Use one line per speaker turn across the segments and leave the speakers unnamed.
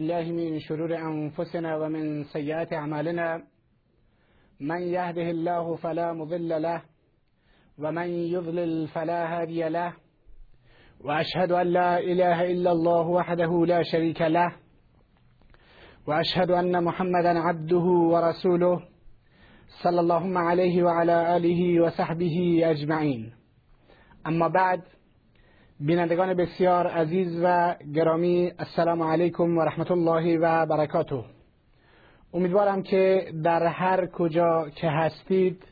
الله من شرور أنفسنا ومن سيئات أعمالنا من يهده الله فلا مضل له ومن يضلل فلا هادي له وأشهد أن لا إله إلا الله وحده لا شريك له وأشهد أن محمدا عبده ورسوله صلى الله عليه وعلى آله وصحبه أجمعين. أما بعد بینندگان بسیار عزیز و گرامی السلام علیکم و رحمت الله و برکاته. امیدوارم که در هر کجا که هستید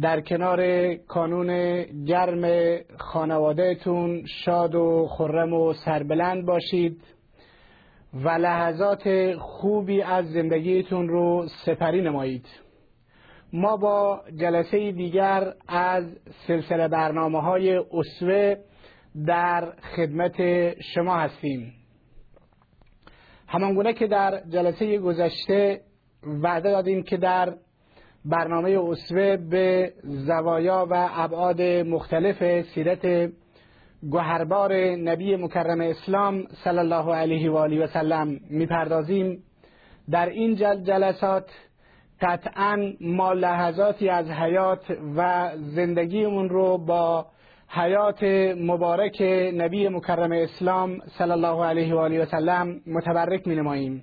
در کنار کانون گرم خانوادهتون شاد و خرم و سربلند باشید و لحظات خوبی از زندگیتون رو سپری نمایید. ما با جلسه دیگر از سلسله برنامه های اسوه در خدمت شما هستیم. همانگونه که در جلسه گذشته وعده دادیم که در برنامه اسوه به زوایا و ابعاد مختلف سیرت گوهربار نبی مکرم اسلام صلی الله علیه و آله و سلم می‌پردازیم. در این جل جلسات قطعا ما لحظاتی از حیات و زندگیمون رو با حیات مبارک نبی مکرم اسلام صلی الله علیه و آله و سلم متبرک می نماییم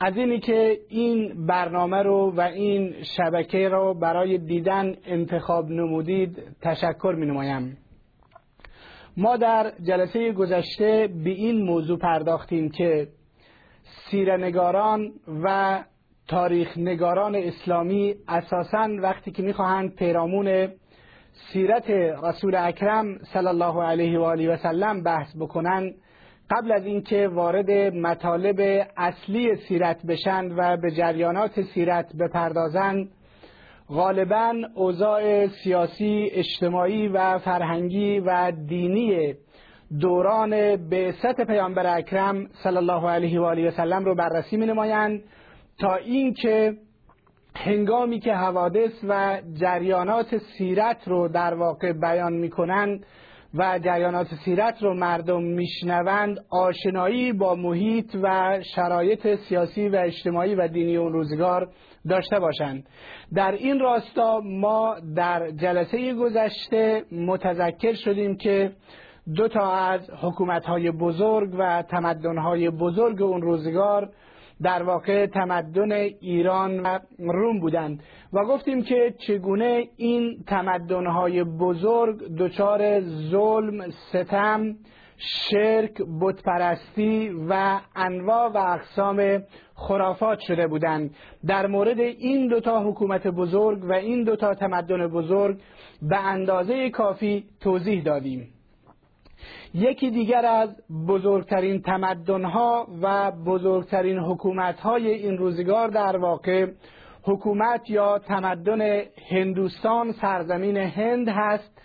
از اینی که این برنامه رو و این شبکه رو برای دیدن انتخاب نمودید تشکر می نمایم ما در جلسه گذشته به این موضوع پرداختیم که سیرنگاران و تاریخ نگاران اسلامی اساسا وقتی که می‌خواهند پیرامون سیرت رسول اکرم صلی الله علیه و آله و سلم بحث بکنن قبل از اینکه وارد مطالب اصلی سیرت بشن و به جریانات سیرت بپردازند غالبا اوضاع سیاسی اجتماعی و فرهنگی و دینی دوران بعثت پیامبر اکرم صلی الله علیه و آله و سلم رو بررسی می نمایند تا اینکه هنگامی که حوادث و جریانات سیرت رو در واقع بیان می‌کنند و جریانات سیرت رو مردم میشنوند آشنایی با محیط و شرایط سیاسی و اجتماعی و دینی اون روزگار داشته باشند. در این راستا ما در جلسه گذشته متذکر شدیم که دو تا از حکومت‌های بزرگ و تمدن‌های بزرگ اون روزگار در واقع تمدن ایران و روم بودند و گفتیم که چگونه این تمدنهای بزرگ دچار ظلم ستم شرک بتپرستی و انواع و اقسام خرافات شده بودند. در مورد این دوتا حکومت بزرگ و این دوتا تمدن بزرگ به اندازه کافی توضیح دادیم. یکی دیگر از بزرگترین تمدنها و بزرگترین حکومتهای این روزگار در واقع حکومت یا تمدن هندوستان سرزمین هند هست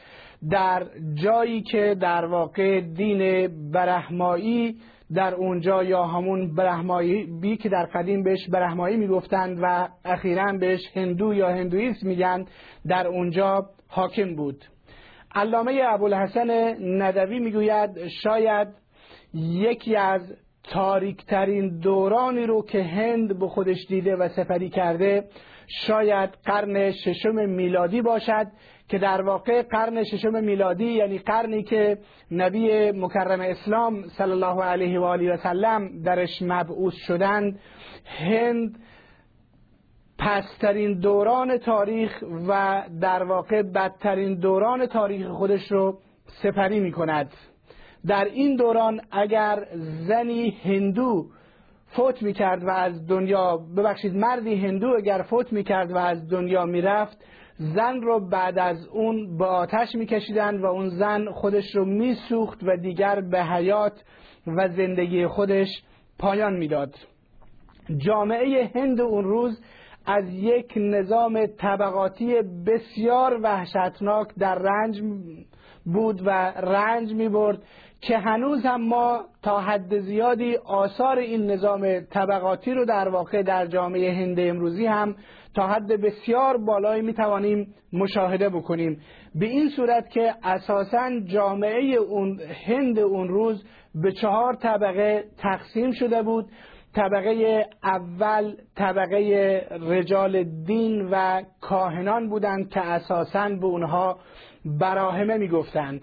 در جایی که در واقع دین برهمایی در اونجا یا همون برهمایی بی که در قدیم بهش برهمایی می‌گفتند و اخیرا بهش هندو یا هندویسم میگن در اونجا حاکم بود. علامه ابوالحسن ندوی می‌گوید شاید یکی از تاریکترین دورانی رو که هند به خودش دیده و سپری کرده شاید قرن ششم میلادی باشد که در واقع قرن ششم میلادی یعنی قرنی که نبی مکرم اسلام صلی الله علیه و آله و سلم درش مبعوث شدند هند پسترین دوران تاریخ و در واقع بدترین دوران تاریخ خودش رو سپری می کند در این دوران اگر زنی هندو فوت می کرد و از دنیا ببخشید مردی هندو اگر فوت می کرد و از دنیا می رفت زن رو بعد از اون با آتش می کشیدن و اون زن خودش رو می سوخت و دیگر به حیات و زندگی خودش پایان می‌داد. جامعه هند اون روز از یک نظام طبقاتی بسیار وحشتناک در رنج بود و رنج می برد که هنوز هم ما تا حد زیادی آثار این نظام طبقاتی رو در واقع در جامعه هند امروزی هم تا حد بسیار بالایی می توانیم مشاهده بکنیم. به این صورت که اساسا جامعه اون هند اون روز به چهار طبقه تقسیم شده بود. طبقه اول طبقه رجال دین و کاهنان بودند که اساساً به اونها براهمه می‌گفتند.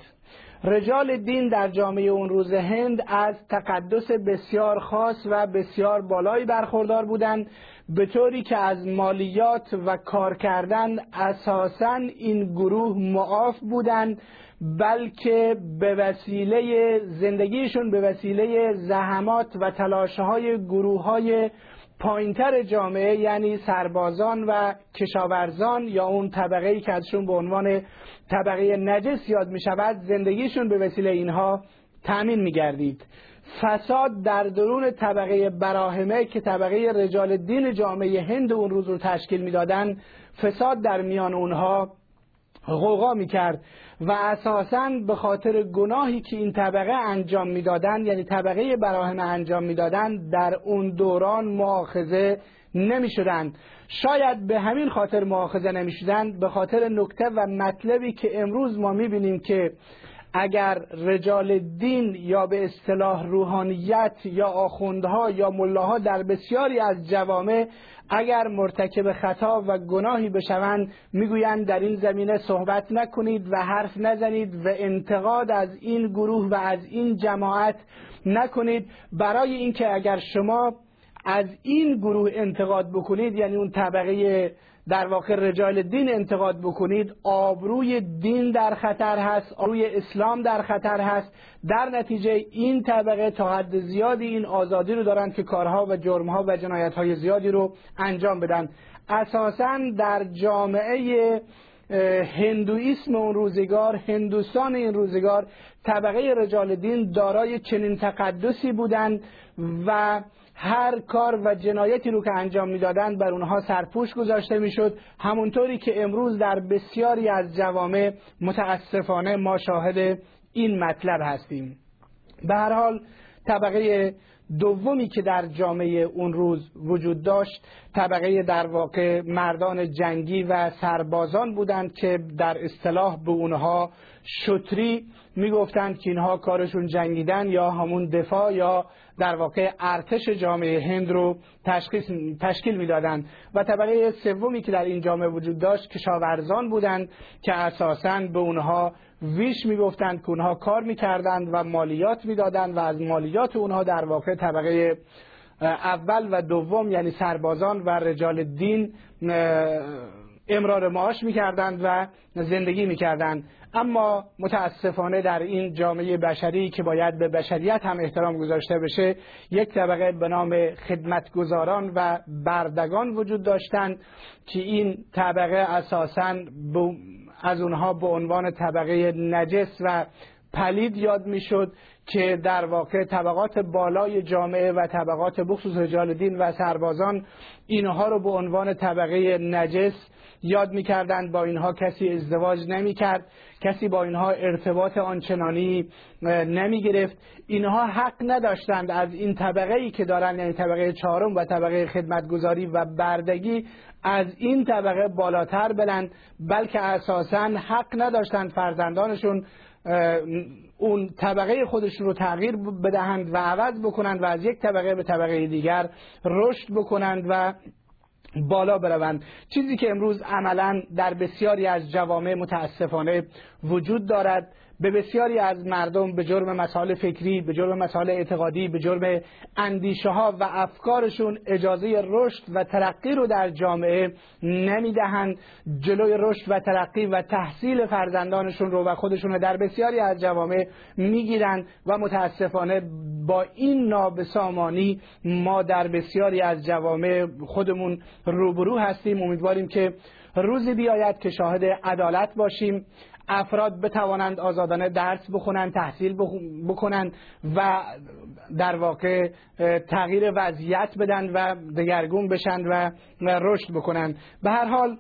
رجال دین در جامعه اون روز هند از تقدس بسیار خاص و بسیار بالایی برخوردار بودند به طوری که از مالیات و کار کردن اساسا این گروه معاف بودند بلکه به وسیله زندگیشون به وسیله زحمات و تلاشهای گروه های پایینتر جامعه یعنی سربازان و کشاورزان یا اون طبقه ای که ازشون به عنوان طبقه نجس یاد می شود زندگیشون به وسیله اینها تأمین می گردید فساد در درون طبقه براهمه که طبقه رجال دین جامعه هند اون روز رو تشکیل می‌دادند فساد در میان اونها غوغا می‌کرد و اساسا به خاطر گناهی که این طبقه انجام می‌دادند یعنی طبقه براهمه انجام می‌دادند در اون دوران مؤاخذه نمی‌شدند شاید به همین خاطر مؤاخذه نمی‌شدند به خاطر نکته و مطلبی که امروز ما می‌بینیم که اگر رجال دین یا به اصطلاح روحانیت یا آخوندها یا ملاها در بسیاری از جوامع اگر مرتکب خطا و گناهی بشوند می‌گویند در این زمینه صحبت نکنید و حرف نزنید و انتقاد از این گروه و از این جماعت نکنید. برای اینکه اگر شما از این گروه انتقاد بکنید یعنی اون طبقه در واقع رجال دین انتقاد بکنید آبروی دین در خطر هست آبروی اسلام در خطر هست. در نتیجه این طبقه تا حد زیادی این آزادی رو دارند که کارها و جرمها و جنایتهای زیادی رو انجام بدن. اساسا در جامعه هندویسم اون روزگار هندوستان این روزگار طبقه رجال دین دارای چنین تقدسی بودند و هر کار و جنایتی رو که انجام می‌دادند بر اونها سرپوش گذاشته می‌شد. همونطوری که امروز در بسیاری از جوامع متاسفانه ما شاهد این مطلب هستیم. به هر حال طبقه دومی که در جامعه اون روز وجود داشت طبقه در واقع مردان جنگی و سربازان بودند که در اصطلاح به اونها شتری می‌گفتند که اینها کارشون جنگیدن یا همون دفاع یا در واقع ارتش جامعه هند رو تشکیل می‌دادند و طبقه سومی که در این جامعه وجود داشت کشاورزان بودند که اساسا به اونها ویش می‌گفتند که اونها کار می‌کردند و مالیات می‌دادند و از مالیات اونها در واقع طبقه اول و دوم یعنی سربازان و رجال دین امرار معاش می‌کردند و زندگی می‌کردند. اما متاسفانه در این جامعه بشری که باید به بشریت هم احترام گذاشته بشه یک طبقه به نام خدمتگزاران و بردگان وجود داشتند که این طبقه اساسا از اونها به عنوان طبقه نجس و پلید یاد می‌شد که در واقع طبقات بالای جامعه و طبقات بخصوص رجال دین و سربازان اینها رو به عنوان طبقه نجس یاد می‌کردند با اینها کسی ازدواج نمی‌کرد کسی با اینها ارتباط آنچنانی نمی گرفت اینها حق نداشتند از این طبقه ای که دارند یعنی طبقه چهارم و طبقه خدمتگذاری و بردگی از این طبقه بالاتر بلند بلکه اساسا حق نداشتند فرزندانشون اون طبقه خودشون رو تغییر بدهند و عوض بکنند و از یک طبقه به طبقه دیگر رشد بکنند و بالا بروند. چیزی که امروز عملا در بسیاری از جوامع متاسفانه وجود دارد به بسیاری از مردم به جرم مسائل فکری به جرم مسائل اعتقادی به جرم اندیشه ها و افکارشون اجازه رشد و ترقی رو در جامعه نمی‌دهند. جلوی رشد و ترقی و تحصیل فرزندانشون رو و خودشون رو در بسیاری از جوامع می‌گیرند و متاسفانه با این نابسامانی ما در بسیاری از جوامع خودمون روبرو هستیم. امیدواریم که روزی بیاید که شاهد عدالت باشیم. افراد بتوانند آزادانه درس بخونند تحصیل بکنند و در واقع تغییر وضعیت بدن و دگرگون بشند و رشد بکنند به هر حال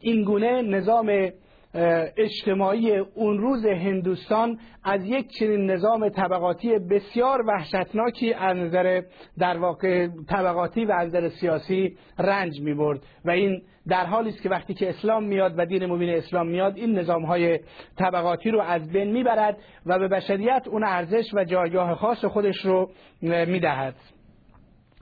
این گونه نظام اجتماعی اون روز هندوستان از یک چنین نظام طبقاتی بسیار وحشتناکی از نظر در واقع طبقاتی و از نظر سیاسی رنج می برد و این در حالی است که وقتی که اسلام میاد و دین مبین اسلام میاد این نظام های طبقاتی رو از بین می‌برد و به بشریت اون ارزش و جایگاه خاص خودش رو می‌دهد.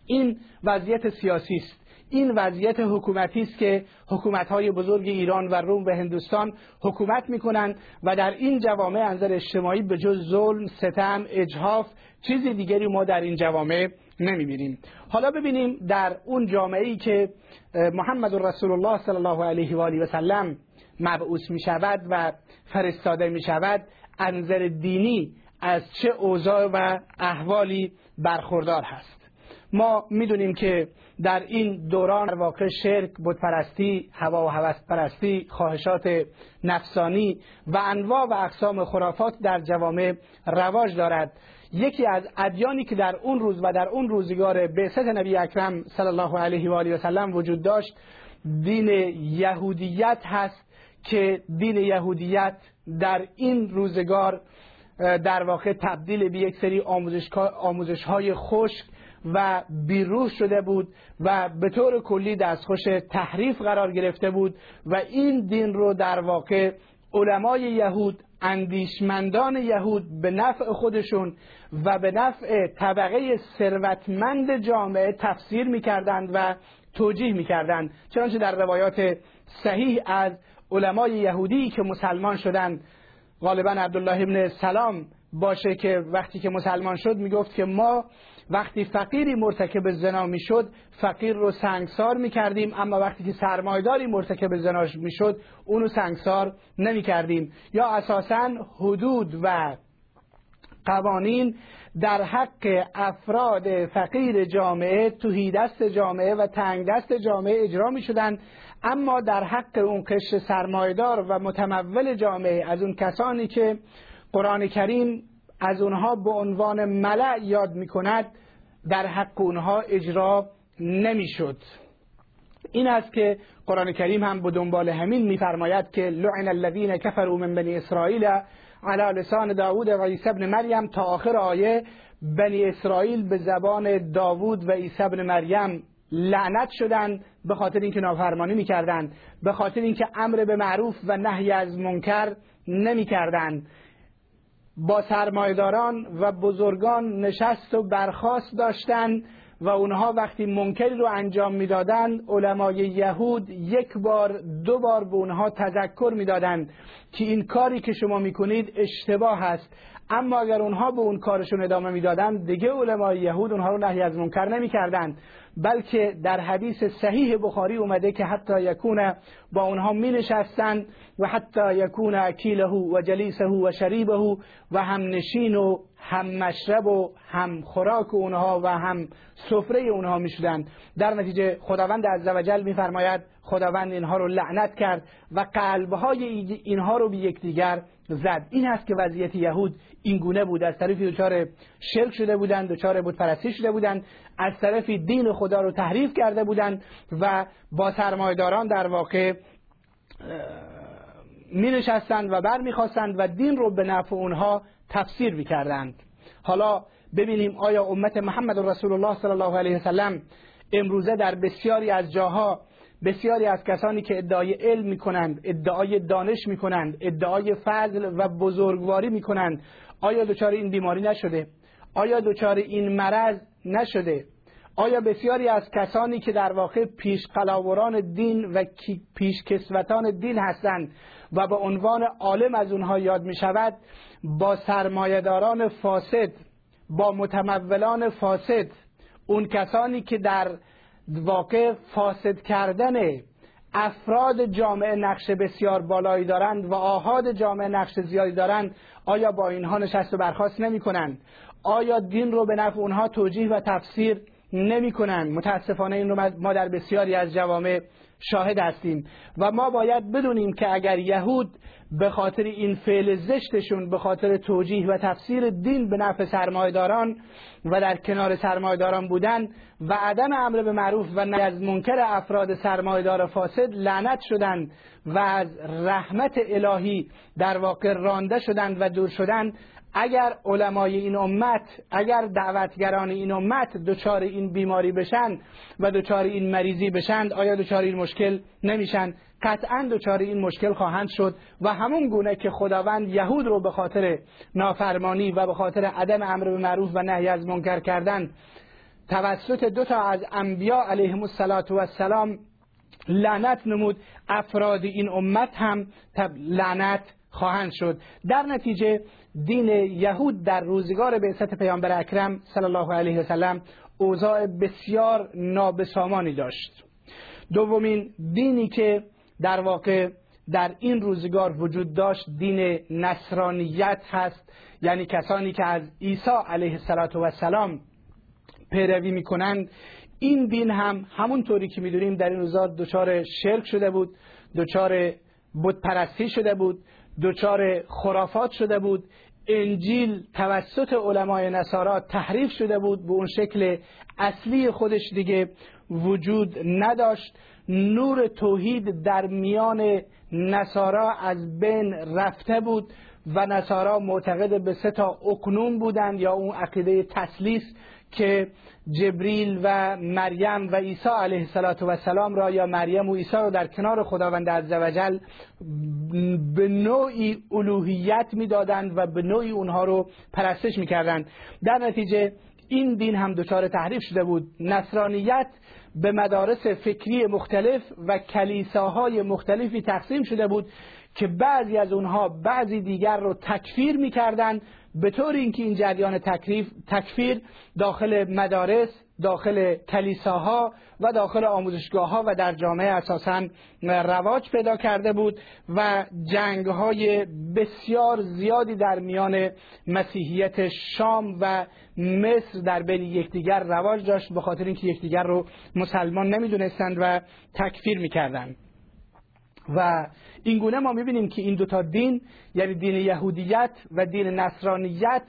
این وضعیت سیاسی است. این وضعیت حکومتی است که حکومت‌های بزرگ ایران و روم و هندوستان حکومت می‌کنند و در این جوامع انظر اجتماعی به جز ظلم، ستم، اجحاف چیز دیگری ما در این جوامع نمی‌بینیم. حالا ببینیم در اون جامعه ای که محمد رسول الله صلی الله علیه و آله و سلم مبعوث می شود و فرستاده می شود انظر دینی از چه اوضاع و احوالی برخوردار هست؟ ما می‌دونیم که در این دوران در واقع شرک، بتپرستی، هوا و هوس پرستی، خواهشات نفسانی و انواع و اقسام خرافات در جوامع رواج دارد. یکی از ادیانی که در اون روز و در اون روزگار بعثت نبی اکرم صلی الله علیه و آله و سلم وجود داشت دین یهودیت هست که دین یهودیت در این روزگار در واقع تبدیل به یک سری آموزش, آموزش های خشک و بیروح شده بود و به طور کلی دستخوش تحریف قرار گرفته بود و این دین رو در واقع علمای یهود اندیشمندان یهود به نفع خودشون و به نفع طبقه ثروتمند جامعه تفسیر می‌کردند و توجیه می‌کردند. چنانچه در روایات صحیح از علمای یهودی که مسلمان شدند غالبا عبدالله ابن سلام باشه که وقتی که مسلمان شد می‌گفت که ما وقتی فقیری مرتکب زنا می‌شد فقیر رو سنگسار می‌کردیم اما وقتی که سرمایداری مرتکب زنا می‌شد اونو سنگسار نمی‌کردیم. یا اساسا حدود و قوانین در حق افراد فقیر جامعه توهی دست جامعه و تنگ دست جامعه اجرا می شدن اما در حق اون قشر سرمایدار و متمول جامعه از اون کسانی که قرآن کریم از اونها به عنوان ملع یاد می کند در حق اونها اجرا نمی‌شد. این است که قرآن کریم هم به دنبال همین میفرماید که لعن الذین کفروا من بنی اسرائیل علی لسان داوود و عیسی ابن مریم تا آخر آیه بنی اسرائیل به زبان داوود و عیسی ابن مریم لعنت شدند به خاطر اینکه نافرمانی می‌کردند به خاطر اینکه امر به معروف و نهی از منکر نمی‌کردند با سرمایداران و بزرگان نشست و برخواست داشتند و اونها وقتی منکری رو انجام می‌دادند علمای یهود یک بار دو بار به اونها تذکر می‌دادند که این کاری که شما می‌کنید اشتباه است. اما اگر اونها به اون کارشون ادامه می‌دادند دیگه علمای یهود اونها رو نهی از منکر نمی‌کردند. بلکه در حدیث صحیح بخاری اومده که حتی یکون با اونها می نشستن و حتی یکون اکیله و جلیسه و شریبه و هم نشین و هم مشرب و هم خوراک اونها و هم سفره اونها می شدن در نتیجه خداوند عزوجل می فرماید خداوند اینها رو لعنت کرد و قلبهای اینها رو به یکدیگر زد. این است که وضعیت یهود این گونه بود. از طرفی دچار شرک شده بودند دچار بود پرستی شده بودند. از طرفی دین خدا رو تحریف کرده بودند و با سرمایداران در واقع می نشستند و بر می‌خواستند و دین رو به نفع اونها تفسیر می‌کردند. حالا ببینیم آیا امت محمد رسول الله صلی الله علیه وسلم امروزه در بسیاری از جاها بسیاری از کسانی که ادعای علم می‌کنند ادعای دانش می‌کنند ادعای فضل و بزرگواری می‌کنند آیا دچار این بیماری نشده؟ آیا دچار این مرض نشده؟ آیا بسیاری از کسانی که در واقع پیش قلاوران دین و پیش کسوتان دین هستند و به عنوان عالم از اونها یاد می شود با سرمایهداران فاسد با متمولان فاسد اون کسانی که در واقع فاسد کردن افراد جامعه نقش بسیار بالایی دارند و آهاد جامعه نقش زیادی دارند آیا با اینها نشست و برخواست نمی کنند؟ آیا دین رو به نفع اونها توجیه و تفسیر نمی‌کنن متاسفانه این رو ما در بسیاری از جوامع شاهد هستیم و ما باید بدونیم که اگر یهود به خاطر این فعل زشتشون به خاطر توجیه و تفسیر دین به نفع سرمایداران و در کنار سرمایداران بودن و عدم امر به معروف و نهی از منکر افراد سرمایدار فاسد لعنت شدند و از رحمت الهی در واقع رانده شدند و دور شدند. اگر علمای این امت اگر دعوتگران این امت دچار این بیماری بشن و دچار این مریضی بشن آیا دچار این مشکل نمیشن؟ قطعا دچار این مشکل خواهند شد و همون گونه که خداوند یهود رو به خاطر نافرمانی و به خاطر عدم امر به معروف و نهی از منکر کردن توسط دو تا از انبیا علیهم السلام لعنت نمود افراد این امت هم لعنت خواهند شد. در نتیجه دین یهود در روزگار بعثت پیامبر اکرم صلی الله علیه وسلم اوضاع بسیار نابسامانی داشت. دومین دینی که در واقع در این روزگار وجود داشت دین نصرانیت هست. یعنی کسانی که از عیسی علیه السلام پیروی می‌کنند. این دین هم همونطوری که می‌دونیم در این روزا دچار شرک شده بود دچار بت پرستی شده بود دچار خرافات شده بود. انجیل توسط علمای نصارا تحریف شده بود. به اون شکل اصلی خودش دیگه وجود نداشت. نور توحید در میان نصارا از بین رفته بود و نصارا معتقد به سه تا اکنوم بودند یا اون عقیده تسلیس که جبریل و مریم و عیسی علیه السلام را یا مریم و عیسی را در کنار خداوند عزوجل به نوعی الوهیت می‌دادند و به نوعی اونها رو پرستش می‌کردند. در نتیجه این دین هم دچار تحریف شده بود. نصرانیت به مدارس فکری مختلف و کلیساهای مختلفی تقسیم شده بود که بعضی از اونها بعضی دیگر رو تکفیر می‌کردند به طور اینکه این جریان تکفیر داخل مدارس داخل کلیساها و داخل آموزشگاه ها و در جامعه اساسا رواج پیدا کرده بود و جنگ های بسیار زیادی در میان مسیحیت شام و مصر در بین یکدیگر رواج داشت به خاطر اینکه یکدیگر رو مسلمان نمی‌دونستند و تکفیر می‌کردند. و اینگونه ما می‌بینیم که این دوتا دین یعنی دین یهودیت و دین نصرانیت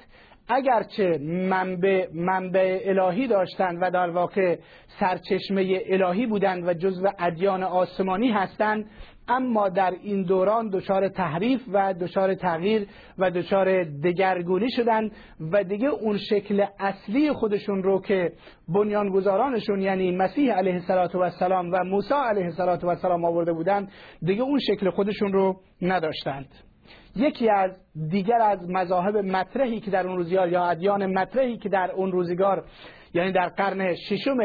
اگرچه منبع, منبع الهی داشتند و در واقع سرچشمه الهی بودند و جزو ادیان آسمانی هستند اما در این دوران دچار تحریف و دچار تغییر و دچار دگرگونی شدند و دیگه اون شکل اصلی خودشون رو که بنیانگذارانشون یعنی مسیح علیه السلام و موسی علیه السلام آورده بودند دیگه اون شکل خودشون رو نداشتند. یکی از دیگر از مذاهب مطرحی که در اون روزگار یا ادیان مطرحی که در اون روزگار یعنی در قرن ششم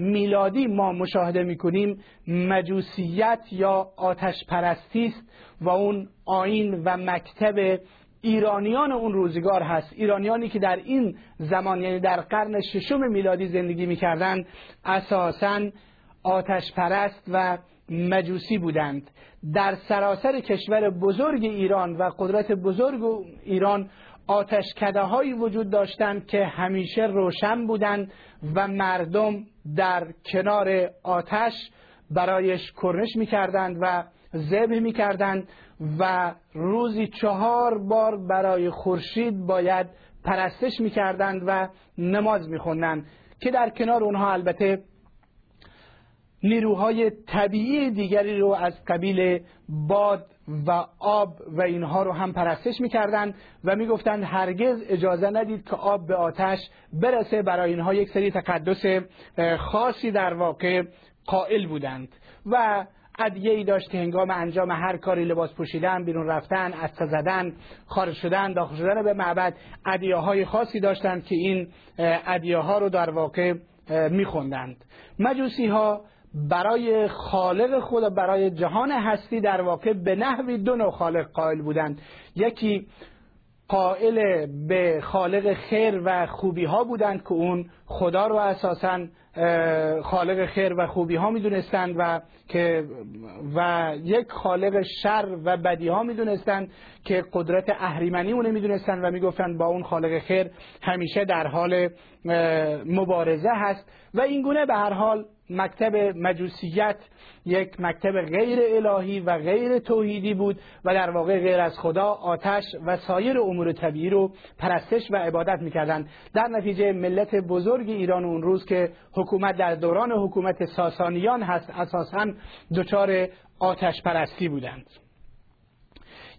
میلادی ما مشاهده می‌کنیم مجوسیت یا آتش پرستی است و اون آین و مکتب ایرانیان اون روزگار هست. ایرانیانی که در این زمان یعنی در قرن ششم میلادی زندگی می‌کردند اساسا آتش پرست و مجوسی بودند. در سراسر کشور بزرگ ایران و قدرت بزرگ ایران آتشکده هایی وجود داشتند که همیشه روشن بودند و مردم در کنار آتش برایش کرنش می‌کردند و ذبح می‌کردند و روزی چهار بار برای خورشید باید پرستش می‌کردند و نماز میخوندند که در کنار اونها البته نیروهای طبیعی دیگری رو از قبیل باد و آب و اینها رو هم پرستش می‌کردند و می‌گفتند هرگز اجازه ندید که آب به آتش برسه. برای اینها یک سری تقدس خاصی در واقع قائل بودند و ادیه ای داشت که هنگام انجام هر کاری لباس پوشیدن بیرون رفتن استا زدن خارج شدن داخل شدن به معبد ادیه های خاصی داشتند که این ادیه ها رو در واقع میخوندند. مجوسی ها برای خالق خود برای جهان هستی در واقع به نحوی دو نوع خالق قائل بودند. یکی قائل به خالق خیر و خوبی ها بودند که اون خدا رو اساسا خالق خیر و خوبی ها می‌دونستند و که و یک خالق شر و بدی ها می‌دونستند که قدرت اهریمنی اونه می‌دونستند و می‌گفتند با اون خالق خیر همیشه در حال مبارزه هست. و اینگونه به هر حال مکتب مجوسیت یک مکتب غیر الهی و غیر توحیدی بود و در واقع غیر از خدا آتش و سایر امور طبیعی رو پرستش و عبادت می‌کردند. در نتیجه ملت بزرگ ایران اون روز که حکومت در دوران حکومت ساسانیان هست اساسا دچار آتش پرستی بودند.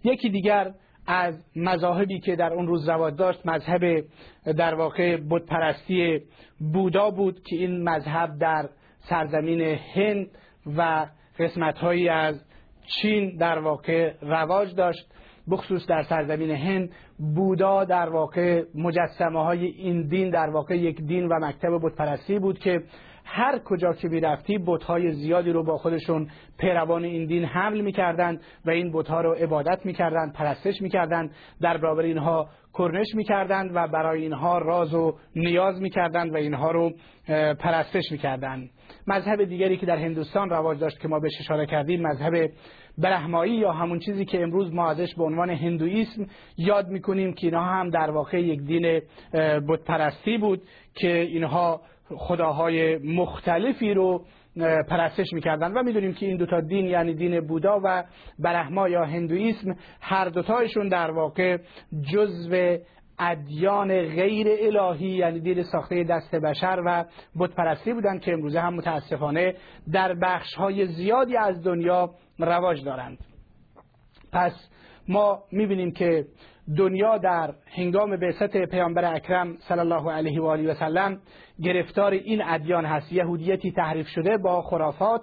یکی دیگر از مذاهبی که در اون روز رواج داشت مذهب در واقع بودپرستی بودا بود که این مذهب در سرزمین هند و قسمتهایی از چین در واقع رواج داشت. بخصوص در سرزمین هند بودا در واقع مجسمه های این دین در واقع یک دین و مکتب بودپرستی بود که هر کجا که می‌رفتی بتهای زیادی رو با خودشون پیروان این دین حمل می‌کردند و این بتها رو عبادت می‌کردند پرستش می‌کردند در برابر اینها کرنش می‌کردند و برای اینها راز و نیاز می‌کردند و اینها رو پرستش می‌کردند. مذهب دیگری که در هندوستان رواج داشت که ما بهش اشاره کردیم مذهب برهمایی یا همون چیزی که امروز ما ازش به عنوان هندویسم یاد می‌کنیم که اینها هم در واقع یک دین بتپرستی بود که اینها خداهای مختلفی رو پرستش می‌کردن و می‌دونیم که این دوتا دین یعنی دین بودا و برهما یا هندویسم هر دوتایشون در واقع جزو ادیان غیر الهی یعنی دین ساخته دست بشر و بتپرستی بودند که امروزه هم متاسفانه در بخش های زیادی از دنیا رواج دارند. پس ما می‌بینیم که دنیا در هنگام بعثت پیامبر اکرم صلی الله علیه و آله و سلم گرفتار این ادیان هست. یهودیتی تحریف شده با خرافات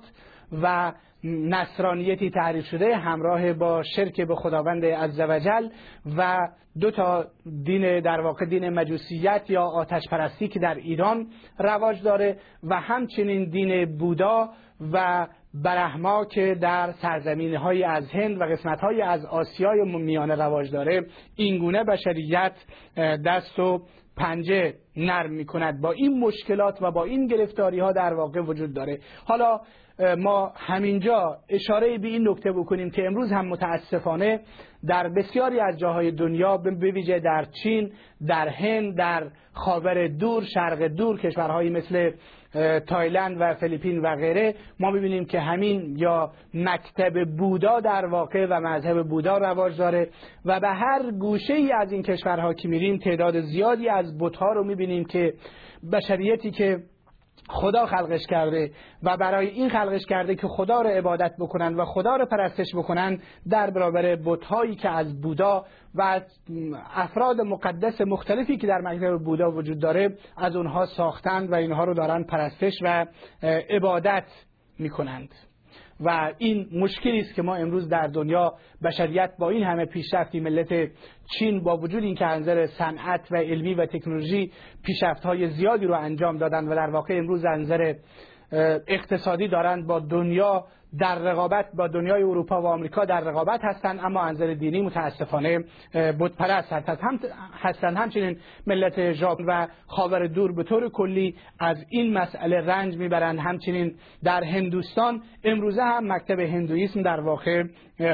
و نصرانیتی تعریف شده همراه با شرک به خداوند عزوجل و دو تا دین در واقع دین مجوسیت یا آتش پرستی که در ایران رواج داره و همچنین دین بودا و برهما که در سرزمین های از هند و قسمت های از آسیای میانه رواج داره. اینگونه بشریت دست و پنجه نرم می کند با این مشکلات و با این گرفتاری ها در واقع وجود داره. حالا ما همینجا اشاره به این نکته بکنیم که امروز هم متاسفانه در بسیاری از جاهای دنیا به ویژه در چین در هند در خاور دور شرق دور کشورهایی مثل تایلند و فیلیپین و غیره ما می‌بینیم که همین یا مکتب بودا در واقع و مذهب بودا رواج داره و به هر گوشه ای از این کشورها که میریم تعداد زیادی از بتها رو می‌بینیم که بشریتی که خدا خلقش کرده و برای این خلقش کرده که خدا رو عبادت بکنن و خدا رو پرستش بکنن در برابر بتهایی که از بودا و افراد مقدس مختلفی که در مکتب بودا وجود داره از اونها ساختند و اینها رو دارن پرستش و عبادت می‌کنند. و این مشکلی است که ما امروز در دنیا بشریت با این همه پیشرفتی ملت چین با وجود اینکه انظر صنعت و علمی و تکنولوژی های زیادی رو انجام دادن و در واقع امروز انظر اقتصادی دارند با دنیا در رقابت با دنیای اروپا و آمریکا در رقابت هستند اما انظر دینی متاسفانه بتپرست هستند هستند. همچنین ملت ژاپن و خاور دور به طور کلی از این مسئله رنج می‌برند. همچنین در هندوستان امروزه هم مکتب هندویسم در واقع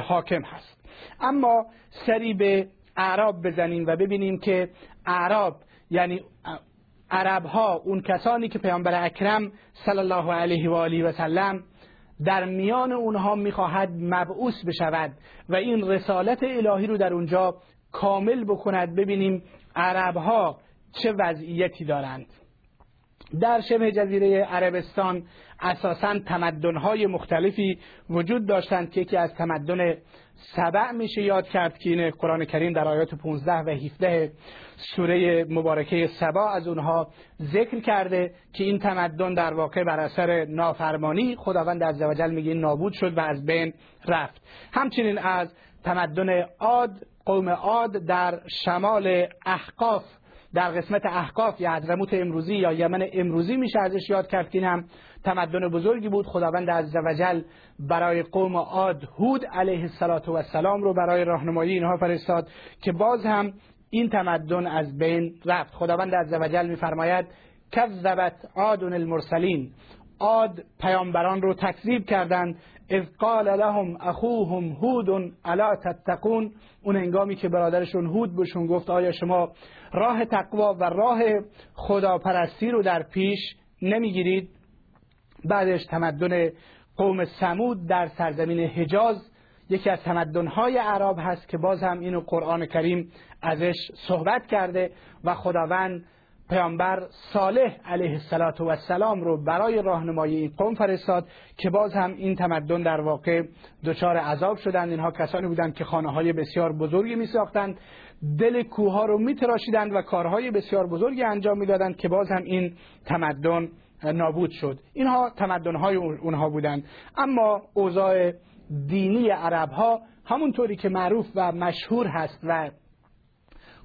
حاکم هست. اما سری به اعراب بزنیم و ببینیم که اعراب یعنی عرب ها اون کسانی که پیامبر اکرم صلی الله علیه و آله و سلم در میان اونها می‌خواهد مبعوث بشود و این رسالت الهی رو در اونجا کامل بکند. ببینیم عرب ها چه وضعیتی دارند. در شبه جزیره عربستان اساسا تمدنهای مختلفی وجود داشتند که یکی از تمدن سبع میشه یاد کرد که این قرآن کریم در آیات 15 و 17 سوره مبارکه سبا از اونها ذکر کرده که این تمدن در واقع بر اثر نافرمانی خداوند عزوجل میگه نابود شد و از بین رفت. همچنین از تمدن عاد قوم عاد در شمال احقاف در قسمت احقاف یا حضرموت امروزی یا یمن امروزی میشه ازش یاد کرد که این هم تمدن بزرگی بود. خداوند عزوجل برای قوم عاد هود علیه السلام رو برای راهنمایی اینها فرستاد که باز هم این تمدن از بین رفت. خداوند عزوجل میفرماید کذبت عاد المرسلین عاد پیامبران رو تکذیب کردند. اذ قال لهم اخوهم هود الا تتقون. اون انگامی که برادرشون هود بهشون گفت آیا شما راه تقوا و راه خداپرستی رو در پیش نمی‌گیرید؟ بعدش تمدن قوم سمود در سرزمین حجاز یکی از تمدنهای عرب هست که باز هم اینو قرآن کریم ازش صحبت کرده و خداوند پیامبر صالح علیه السلام رو برای راهنمایی این قوم فرستاد که باز هم این تمدن در واقع دچار عذاب شدند. اینها کسانی بودند که خانه های بسیار بزرگی می ساختند دل کوه رو می تراشیدند و کارهای بسیار بزرگی انجام می‌دادند که باز هم این تمدن نابود شد. اینها تمدن های اونها بودند. اما اوضاع دینی عرب ها همونطوری که معروف و مشهور هست و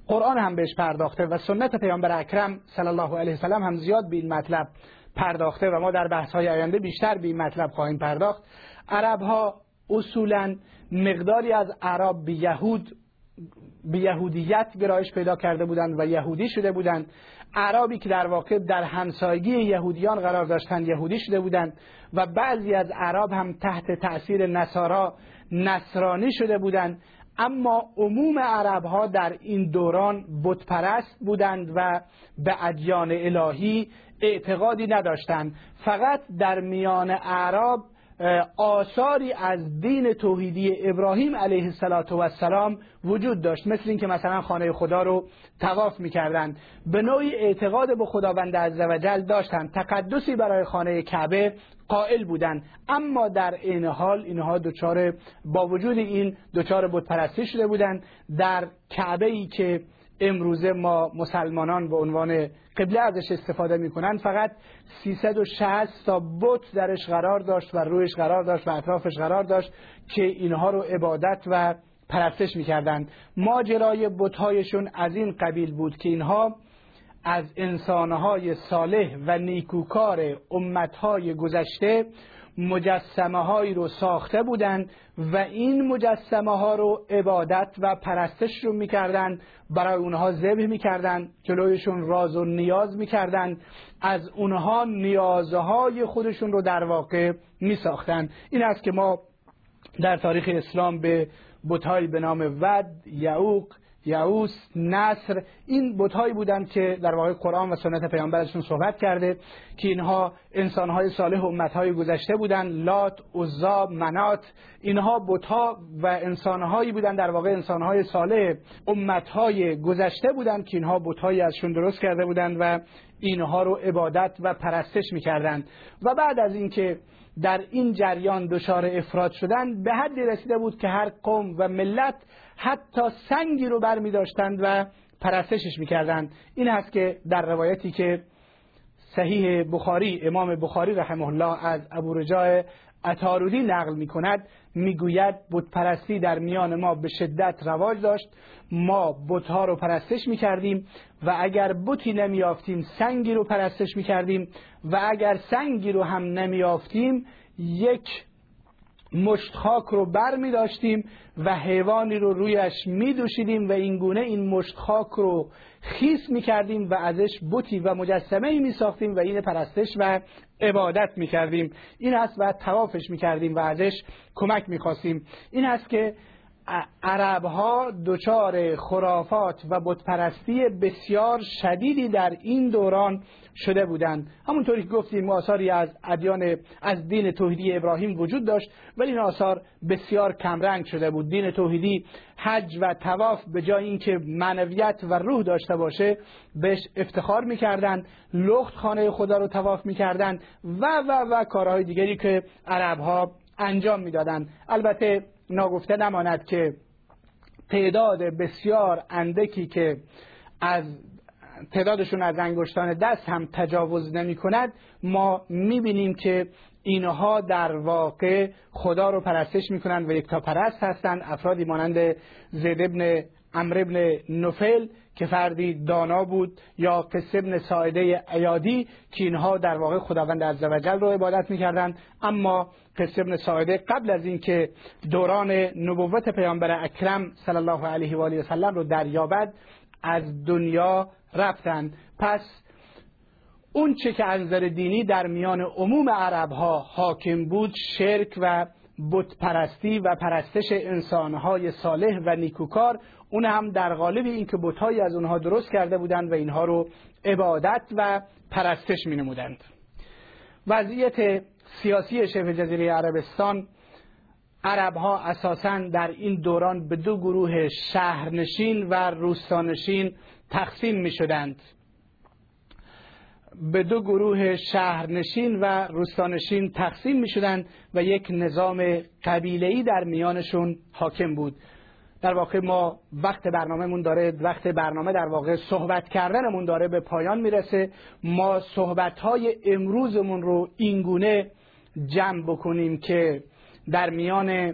قرآن هم بهش پرداخته و سنت پیامبر اکرم صلی الله علیه وسلم هم زیاد به این مطلب پرداخته و ما در بحث های آینده بیشتر به این مطلب خواهیم پرداخت. عرب ها اصولا مقداری از عرب به یهود به یهودیت گرایش پیدا کرده بودند و یهودی شده بودند. عربی که در واقع در همسایگی یهودیان قرار داشتند یهودی شده بودند. و بعضی از عرب هم تحت تأثیر نصارا نصرانی شده بودند اما عموم عرب ها در این دوران بتپرست بودند و به ادیان الهی اعتقادی نداشتند. فقط در میان عرب آثاری از دین توحیدی ابراهیم علیه السلام وجود داشت. مثل اینکه مثلا خانه خدا رو تواف می‌کردند. به نوعی اعتقاد به خداوند عزوجل داشتند. تقدسی برای خانه کعبه قائل بودند. اما در این حال اینها دچار با وجود این دچار بتپرستی شده بودند. در کعبه ای که امروزه ما مسلمانان به عنوان قبله ازش استفاده می‌کنن فقط 360 تا بت درش قرار داشت و رویش قرار داشت و اطرافش قرار داشت که اینها رو عبادت و پرستش می‌کردند. ماجرای بتهایشون از این قبیل بود که اینها از انسانهای صالح و نیکوکار امتهای گذشته مجسمه هایی رو ساخته بودند و این مجسمه ها رو عبادت و پرستش رو می‌کردن برای اونها ذبح می‌کردن جلویشون راز و نیاز می‌کردن از اونها نیازهای خودشون رو در واقع میساختن این است که ما در تاریخ اسلام به بتهایی به نام ود یعوق یعوس نصر این بتهایی بودند که در واقع قرآن و سنت پیامبرشون صحبت کرده که اینها انسانهای صالح امتهای گذشته بودند. لات عزا منات اینها بتها و انسانهایی بودند. در واقع انسانهای صالح امتهای گذشته بودند که اینها بتهایی ازشون درست کرده بودند و اینها رو عبادت و پرستش می‌کردند. و بعد از اینکه در این جریان دچار افراد شدن به حدی رسیده بود که هر قوم و ملت حتی سنگی رو بر می داشتند و پرستشش می‌کردند. این هست که در روایتی که صحیح بخاری امام بخاری رحمه الله از ابو رجاء اتارودی نقل می کند می‌گوید پرستی در میان ما به شدت رواج داشت. ما بتها رو پرستش می کردیم و اگر بتی نمیافتیم سنگی رو پرستش می کردیم و اگر سنگی رو هم نمیافتیم یک مشت خاک رو بر می داشتیم و حیوانی رو رویش می دوشیدیم و این مشت خاک رو خیس می کردیم و ازش بوتی و مجسمه می ساختیم و این پرستش و عبادت می کردیم. این است و توافش می کردیم و ازش کمک می خواستیم. این است که عرب ها دچار خرافات و بتپرستی بسیار شدیدی در این دوران شده بودند. همونطوری که گفتیم آثاری از ادیان از دین توحیدی ابراهیم وجود داشت ولی این آثار بسیار کمرنگ شده بود. دین توحیدی حج و تواف به جای اینکه معنویت و روح داشته باشه بهش افتخار می‌کردند لخت خانه خدا رو تواف می‌کردند و و و کارهای دیگری که عرب ها انجام می‌دادند. البته ناگفته نماند که تعداد بسیار اندکی که از تعدادشون از انگشتان دست هم تجاوز نمی کند. ما بینیم که اینها در واقع خدا رو پرستش می‌کنند و یکتا پرست هستند. افرادی مانند زید ابن امر ابن نفل که فردی دانا بود یا قصه ابن ساعده ایادی که اینها در واقع خداوند عزوجل رو عبادت می‌کردند اما قصه ابن ساعده قبل از اینکه دوران نبوت پیامبر اکرم صلی الله علیه و آله و سلم رو دریابد از دنیا رفتند پس اون چه که از نظر دینی در میان عموم عرب ها حاکم بود شرک و بت پرستی و پرستش انسانهای صالح و نیکوکار اون هم در قالب اینکه بتهایی از اونها درست کرده بودند و اینها رو عبادت و پرستش می نمودند وضعیت سیاسی شبه جزیره عربستان عرب ها اساسا در این دوران به دو گروه شهرنشین و روستانشین تقسیم می شدند به دو گروه شهرنشین و روستانشین تقسیم می شدند و یک نظام قبیله‌ای در میانشون حاکم بود. در واقع ما وقت برنامهمون داره وقت برنامه در واقع صحبت کردنمون داره به پایان می‌رسه. ما صحبت های امروزمون رو اینگونه جمع بکنیم که در میان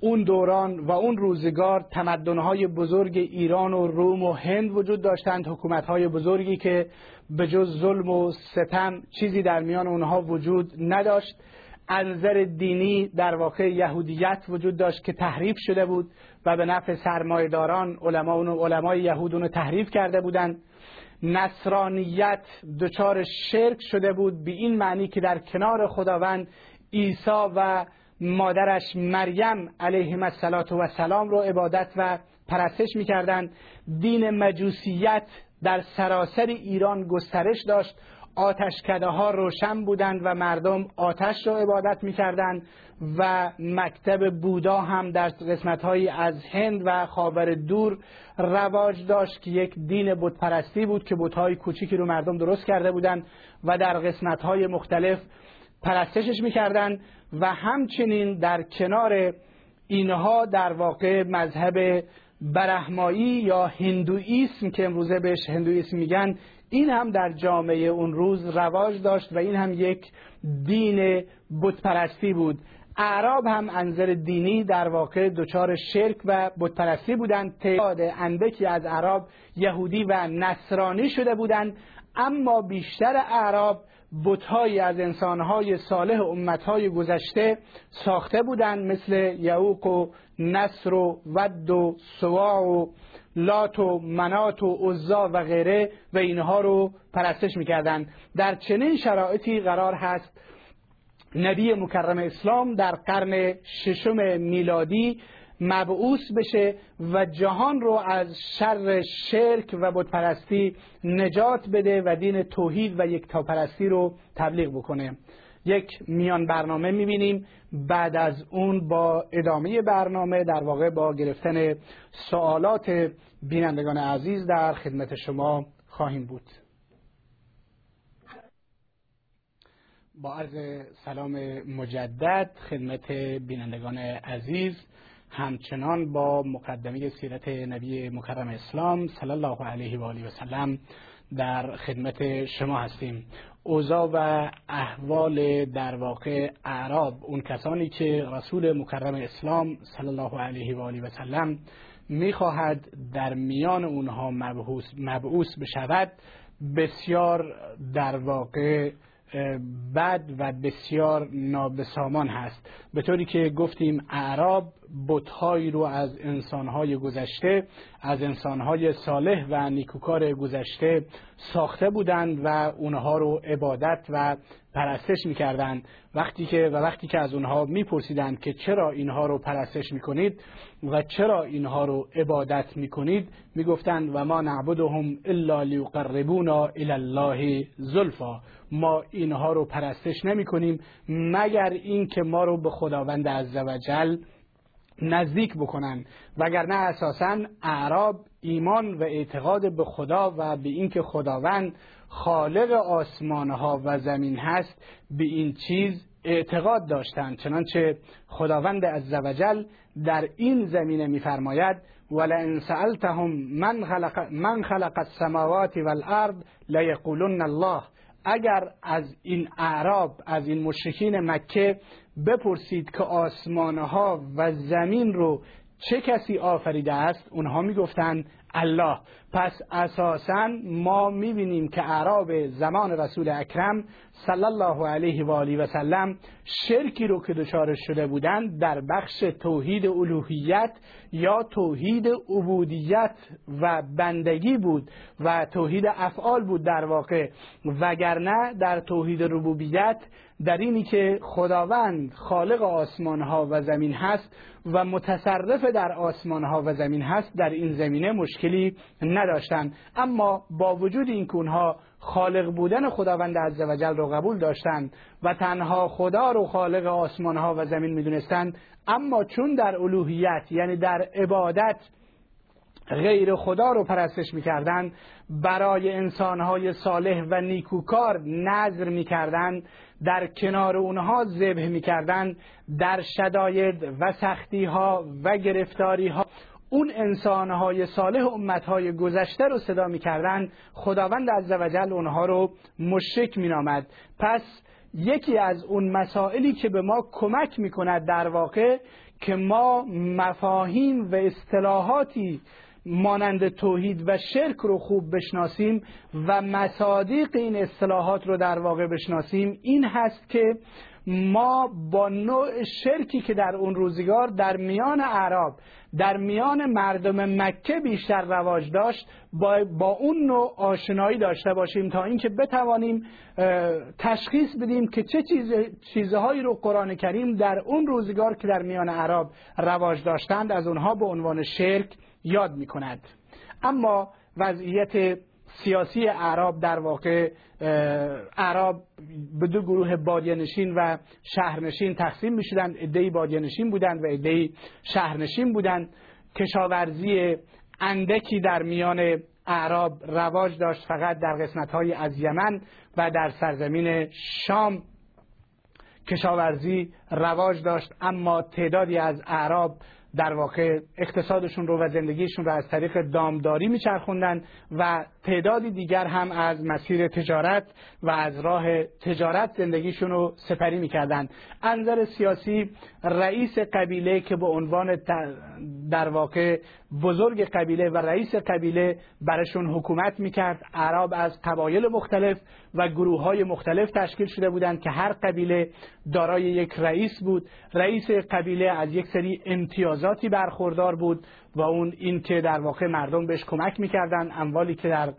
اون دوران و اون روزگار تمدنهای بزرگ ایران و روم و هند وجود داشتند حکومتهای بزرگی که به جز ظلم و ستم چیزی در میان اونها وجود نداشت. انظر دینی در واقع یهودیت وجود داشت که تحریف شده بود و به نفع سرمایداران علما و علمای یهود اونو تحریف کرده بودند. نصرانیت دچار شرک شده بود به این معنی که در کنار خداوند عیسی و مادرش مریم علیهم السلام و سلام رو عبادت و پرستش می‌کردند. دین مجوسیت در سراسر ایران گسترش داشت. آتشکده ها روشن بودند و مردم آتش را عبادت می‌کردند و مکتب بودا هم در قسمت از هند و خاور دور رواج داشت که یک دین بتپرستی بود که بتهای کوچیکی رو مردم درست کرده بودند و در قسمت های مختلف پرستشش می‌کردند. و همچنین در کنار اینها در واقع مذهب برهمایی یا هندویسم که امروزه بهش هندویسم میگن این هم در جامعه اون روز رواج داشت و این هم یک دین بتپرستی بود. اعراب هم انظر دینی در واقع دچار شرک و بتپرستی بودند. تعداد اندکی از اعراب یهودی و نصرانی شده بودند. اما بیشتر اعراب بتهایی از انسانهای صالح امتهای گذشته ساخته بودند مثل یعوق و نصر و ود و سوا و لات و منات و عزا و غیره و اینها رو پرستش می‌کردند. در چنین شرایطی قرار هست نبی مکرم اسلام در قرن ششم میلادی مبعوث بشه و جهان رو از شر شرک و بتپرستی نجات بده و دین توحید و یکتاپرستی رو تبلیغ بکنه. یک میان برنامه می‌بینیم بعد از اون با ادامه برنامه در واقع با گرفتن سوالات بینندگان عزیز در خدمت شما خواهیم بود. با عرض سلام مجدد خدمت بینندگان عزیز همچنان با مقدمه سیرت نبی مکرم اسلام صلی الله علیه و آله و سلم در خدمت شما هستیم. اوضاع و احوال در واقع اعراب اون کسانی که رسول مکرم اسلام صلی الله علیه و آله و سلم می‌خواهد در میان اونها مبعوث بشود بسیار در واقع بد و بسیار نابسامان هست. به طوری که گفتیم اعراب بتهایی رو از انسانهای گذشته از انسانهای صالح و نیکوکار گذشته ساخته بودند و اونها رو عبادت و پرستش می‌کردند. وقتی که و وقتی که از اونها میپرسیدند که چرا اینها رو پرستش می‌کنید و چرا اینها رو عبادت می‌کنید می‌گفتند و ما نعبدهم الا لیقربونا الی الله زلفا ما اینها رو پرستش نمی کنیم مگر اینکه ما رو به خداوند عزوجل نزدیک بکنن. وگرنه اساسا اعراب ایمان و اعتقاد به خدا و به اینکه خداوند خالق آسمان ها و زمین هست به این چیز اعتقاد داشتند. چنانچه خداوند عزوجل در این زمینه میفرماید ولئن سألتهم من خلق من خلق السماوات والارض لیقولن الله. اگر از این اعراب از این مشرکین مکه بپرسید که آسمانها و زمین رو چه کسی آفریده است؟ اونها می‌گفتند الله. پس اساسا ما می‌بینیم که اعراب زمان رسول اکرم صلی الله علیه و آله و سلم شرکی رو که دچار شده بودند در بخش توحید الوهیت یا توحید عبودیت و بندگی بود و توحید افعال بود در واقع. وگرنه در توحید ربوبیت در اینی که خداوند خالق آسمان ها و زمین هست و متصرف در آسمان ها و زمین هست در این زمینه مشکلی نداشتند. اما با وجود این که اونها خالق بودن خداوند عزوجل رو قبول داشتند و تنها خدا رو خالق آسمان ها و زمین می‌دونستند اما چون در الوهیت یعنی در عبادت غیر خدا رو پرستش می‌کردند برای انسانهای صالح و نیکوکار نظر می‌کردند در کنار اونها ذبح می‌کردند در شداید و سختی ها و گرفتاری ها اون انسانهای صالح امتهای گذشته رو صدا می‌کردند خداوند عزوجل اونها رو مشرک مینامد. پس یکی از اون مسائلی که به ما کمک می‌کند در واقع که ما مفاهیم و اصطلاحاتی مانند توحید و شرک رو خوب بشناسیم و مصادیق این اصطلاحات رو در واقع بشناسیم این هست که ما با نوع شرکی که در اون روزگار در میان عرب در میان مردم مکه بیشتر رواج داشت با, با اون نوع آشنایی داشته باشیم تا اینکه بتوانیم تشخیص بدیم که چه چیز چیزهایی رو قرآن کریم در اون روزگار که در میان عرب رواج داشتند از اونها به عنوان شرک یاد می کند اما وضعیت سیاسی اعراب در واقع اعراب به دو گروه بادیانشین و شهرنشین تقسیم می شدند ادهی بادیانشین بودند و ادهی شهرنشین بودند. کشاورزی اندکی در میان اعراب رواج داشت فقط در قسمت های از یمن و در سرزمین شام. کشاورزی رواج داشت اما تعدادی از اعراب در واقع اقتصادشون رو و زندگیشون رو از طریق دامداری میچرخوندن و تعدادی دیگر هم از مسیر تجارت و از راه تجارت زندگیشون رو سپری می‌کردن. انظر سیاسی رئیس قبیله که به عنوان در واقع بزرگ قبیله و رئیس قبیله برشون حکومت می‌کرد عرب از قبایل مختلف و گروه های مختلف تشکیل شده بودند که هر قبیله دارای یک رئیس بود. رئیس قبیله از یک سری امتیازاتی برخوردار بود. و اون این که در واقع مردم بهش کمک می‌کردن اموالی که در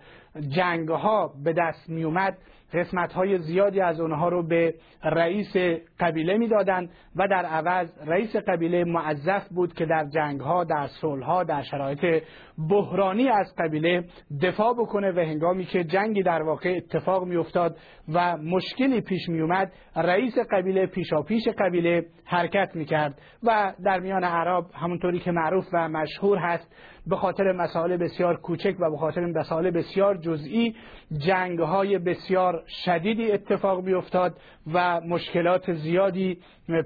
جنگ ها به دست میومد قسمت های زیادی از اونها رو به رئیس قبیله می‌دادند و در عوض رئیس قبیله معذف بود که در جنگ ها در صلح ها در شرایط بحرانی از قبیله دفاع بکنه و هنگامی که جنگی در واقع اتفاق میافتاد و مشکلی پیش میومد رئیس قبیله پیشا پیش قبیله حرکت می‌کرد. و در میان عرب همونطوری که معروف و مشهور هست به خاطر مسائل بسیار کوچک و به خاطر مسائل بسیار جزئی جنگ های بسیار شدیدی اتفاق میافتاد و مشکلات زیادی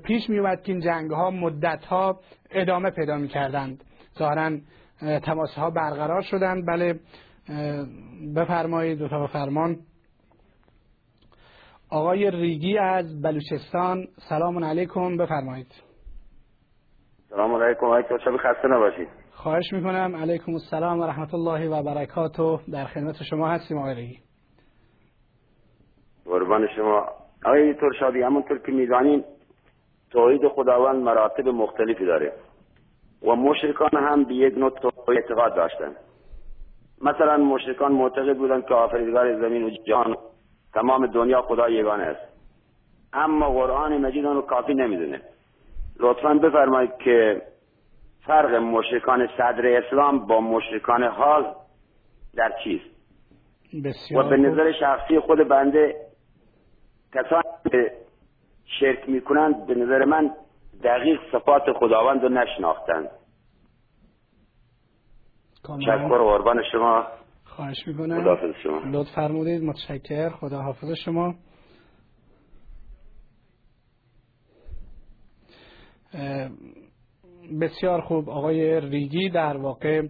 پیش می که این جنگ ها مدت ها ادامه پیدا می کردند ظاهرا تماس ها برقرار شدند. بله بفرمایید دو فرمان. آقای ریگی از بلوچستان. سلام علیکم بفرمایید.
سلام علیکم. آقای خسته نباشید.
خواهش می‌کنم. علیکم السلام و رحمت الله و برکاته. در خدمت شما هستیم آقای
قربان شما. آقای ترشادی همونطور که می‌دانیم توحید خداوند مراتب مختلفی داره و مشرکان هم به یک نوع توحید اعتقاد داشتن. مثلا مشرکان معتقد بودن که آفریدگار زمین و جهان تمام دنیا خدا یگانه است. اما قرآن مجید آن رو کافی نمی‌دونه. لطفا بفرمایید که فرق مشرکان صدر اسلام با مشرکان حال در چیست؟
بسیار
و به نظر شخصی خود بنده کسانی که شرک می‌کنند به نظر من دقیق صفات خداوند رو نشناختند. شکر قربان شما.
خواهش می‌کنم.
خداحافظ شما.
لطف فرمودید. متشکر خدا حافظ شما بسیار خوب آقای ریگی در واقع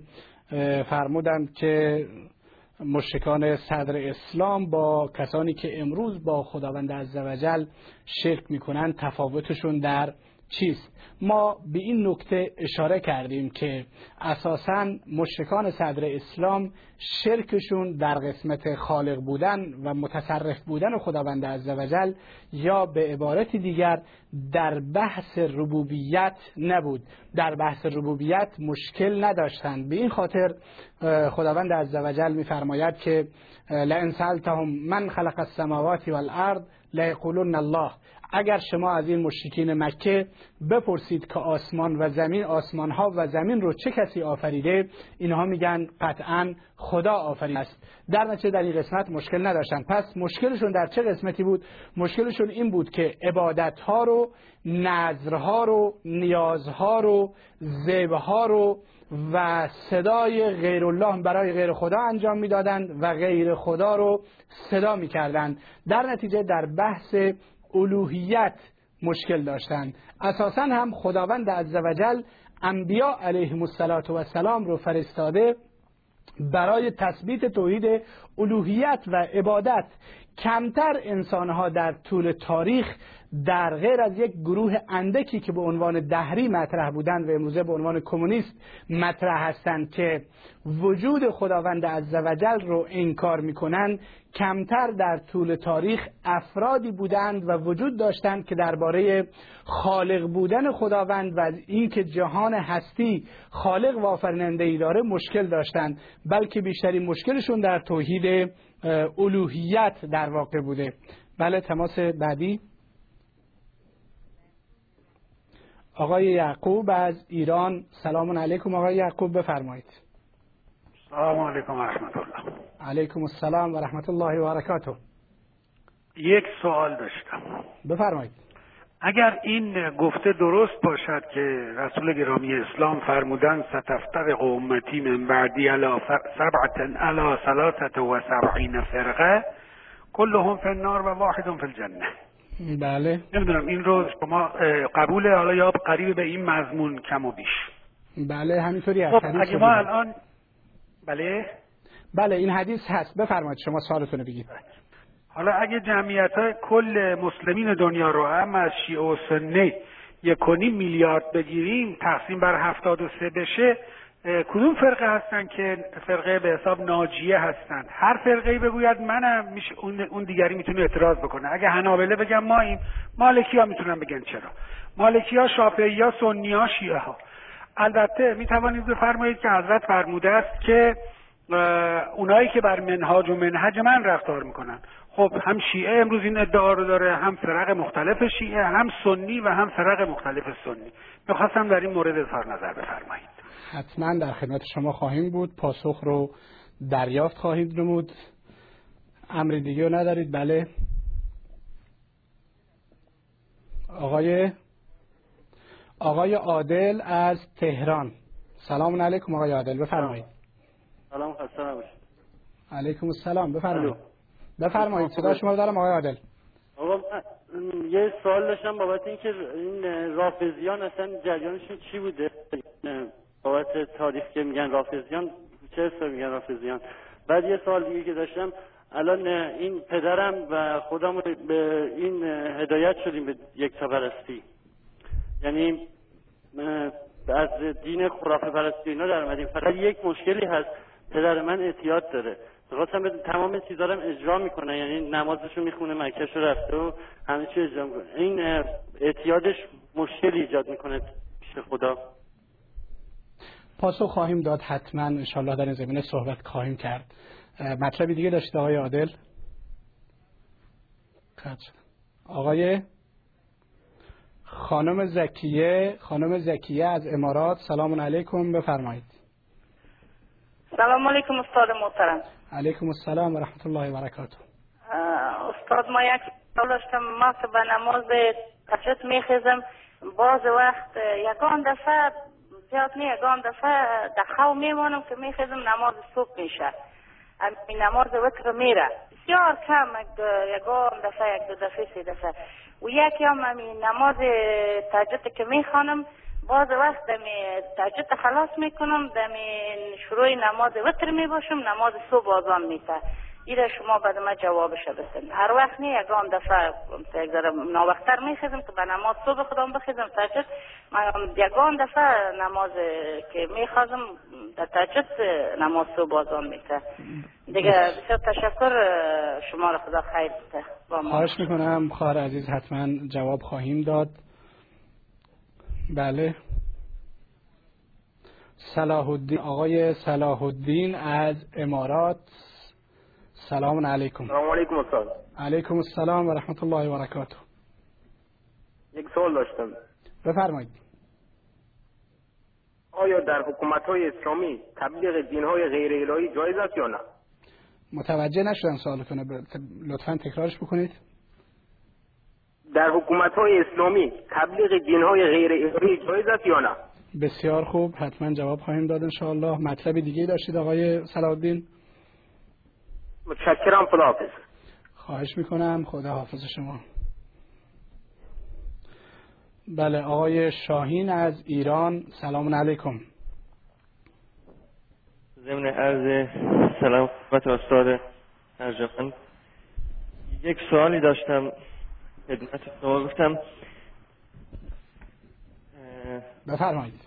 فرمودند که مشکان صدر اسلام با کسانی که امروز با خداوند عزوجل شرک می‌کنند تفاوتشون در چیست؟ ما به این نکته اشاره کردیم که اساسا مشرکان صدر اسلام شرکشون در قسمت خالق بودن و متصرف بودن خداوند عزوجل یا به عبارت دیگر در بحث ربوبیت نبود. در بحث ربوبیت مشکل نداشتند. به این خاطر خداوند عزوجل میفرماید که لئن سالتهم من خلق السماوات والارض لیقولون الله. اگر شما از این مشرکین مکه بپرسید که آسمان و زمین آسمان ها و زمین رو چه کسی آفریده اینها میگن قطعا خدا آفریده است. در نتیجه در این قسمت مشکل نداشتن پس مشکلشون در چه قسمتی بود؟ مشکلشون این بود که عبادت ها رو نظرها رو نیازها رو ها رو و صدای غیر الله برای غیر خدا انجام می‌دادند و غیر خدا رو صدا می‌کردند در نتیجه در بحث الوهیت مشکل داشتند اساسا هم خداوند عزوجل انبیا علیهم السلام رو فرستاده برای تثبیت توحید الوهیت و عبادت کمتر انسانها در طول تاریخ در غیر از یک گروه اندکی که به عنوان دهری مطرح بودند و امروزه به عنوان کمونیست مطرح هستند که وجود خداوند عزوجل رو انکار می‌کنند کمتر در طول تاریخ افرادی بودند و وجود داشتند که درباره خالق بودن خداوند و اینکه جهان هستی خالق و آفریننده ای داره مشکل داشتند بلکه بیشترین مشکلشون در توحید الوهیت در واقع بوده. بله تماس بعدی. آقای یعقوب از ایران. سلام علیکم آقای یعقوب بفرمایید.
سلام علیکم و رحمت الله
علیکم السلام و رحمت الله و برکاته.
یک سوال داشتم.
بفرمایید.
اگر این گفته درست باشد که رسول گرامی اسلام فرمودن ستفترق امتی من بعدی علا سبعت علا ثلاثت و سبعین فرقه كلهم فی النار و واحد فی الجنه.
بله.
نمی‌دونم این رو شما قبول حالا یا قریب به این مضمون کم و بیش.
بله همینطوری هست
خب اگه ما الان بله؟
بله این حدیث هست. بفرمایید شما سوالتون بگید.
حالا اگه جمعیت های کل مسلمین دنیا رو هم از شیعه و سنی یک میلیارد بگیریم تقسیم بر هفتاد و سه بشه کدوم فرقه هستن که فرقه به حساب ناجیه هستند هر فرقه بگوید منم میشه اون دیگری می‌تونه اعتراض بکنه. اگه حنابله بگن ماییم مالکی ها می‌تونن بگن چرا؟ مالکی ها شافعی ها سنی ها شیعه ها البته می‌توانید بفرمایید که حضرت فرموده است که اونایی که بر منهاج و منهج من رفتار می‌کنن. خب هم شیعه امروز این ادعا رو داره هم فرق مختلف شیعه هم سنی و هم فرق مختلف سنی. می‌خواستم در این مورد اظهار نظر بفرمایید.
حتما در خدمت شما خواهیم بود. پاسخ رو دریافت خواهید نمود. امر دیگه رو ندارید؟ بله. آقای آقای عادل از تهران. سلام علیکم آقای عادل بفرمایید.
سلام خسته نباشید.
علیکم السلام بفرمایید. بفرمایید صدا شما رو دارم آقای عادل.
آقا یه سوال داشتم بابت اینکه این رافضیان اصلا جریانشون چی بوده؟ بابت تاریخ که میگن رافضیان چه حساب میگن رافضیان؟ بعد یه سوال دیگه که داشتم الان این پدرم و خودم به این هدایت شدیم به یک پرستی یعنی از دین خرافه پرستی اینا در اومدیم. فقط یک مشکلی هست پدر من اعتیاد داره. خواستم به تمام چیزا اجرا می‌کنه. یعنی نمازشو می‌خونه مکهشو رفته و همه چی اجرا می‌کنه. این اعتیادش مشکلی ایجاد می‌کنه پیش خدا.
پاسخ خواهیم داد. حتما انشالله در این زمینه صحبت خواهیم کرد. مطلبی دیگه داشته آقای عادل؟ آقای خانم زکیه خانم زکیه از امارات. سلام علیکم. بفرمایید.
سلام علیکم استاد محترم.
علیکم السلام و رحمت الله و برکاته
استاد ما یک داشتم ما به نماز تشت میخیزم. باز وقت یکان دفعه زیاد نه یکان دفعه دخو میمانم که میخیزم نماز صبح میشه. این نماز وتر میره. بسیار کم یکان دفعه یک دو دفعه سه دفعه. و یکی هم نماز تجد که می‌خوانم. باز وقت دمی تجد خلاص می‌کنم دمی شروع نماز وتر می‌باشم نماز صبح آزان میشه. ایره شما بعد ما جوابش بسن. هر وقت نه یگان دفعه یک ذره ناوقتر میخیزم که به نماز صبح خودم بخیزم. تاجد من یگان دفعه نماز که میخوازم در تاجد نماز صبح بازان میته دیگه بسیار تشکر شما را خدا خیر بده.
خواهش می‌کنم. خواهر عزیز حتما جواب خواهیم داد. بله. صلاح الدین آقای صلاح الدین از امارات. سلام علیکم.
سلام علیکم استاد.
علیکم السلام و رحمت الله و برکاته.
یک سوال داشتم.
بفرمایید.
آیا در حکومت های اسلامی تبلیغ دین های غیر الهی جایز است یا نه؟
متوجه نشدم سوالتون لطفا تکرارش بکنید.
در حکومت های اسلامی تبلیغ دین های غیر الهی جایز است یا نه؟
بسیار خوب حتما جواب خواهیم داد انشاءالله. مطلب دیگه داشتید آقای سلادین
متشکرم خداحافظ.
خواهش می‌کنم. خدا حافظ شما. بله آقای شاهین از ایران. سلام علیکم.
ضمن عرض سلام خدمت استاد ارجمند. یک سوالی داشتم. خدمت شما گفتم.
بفرمایید.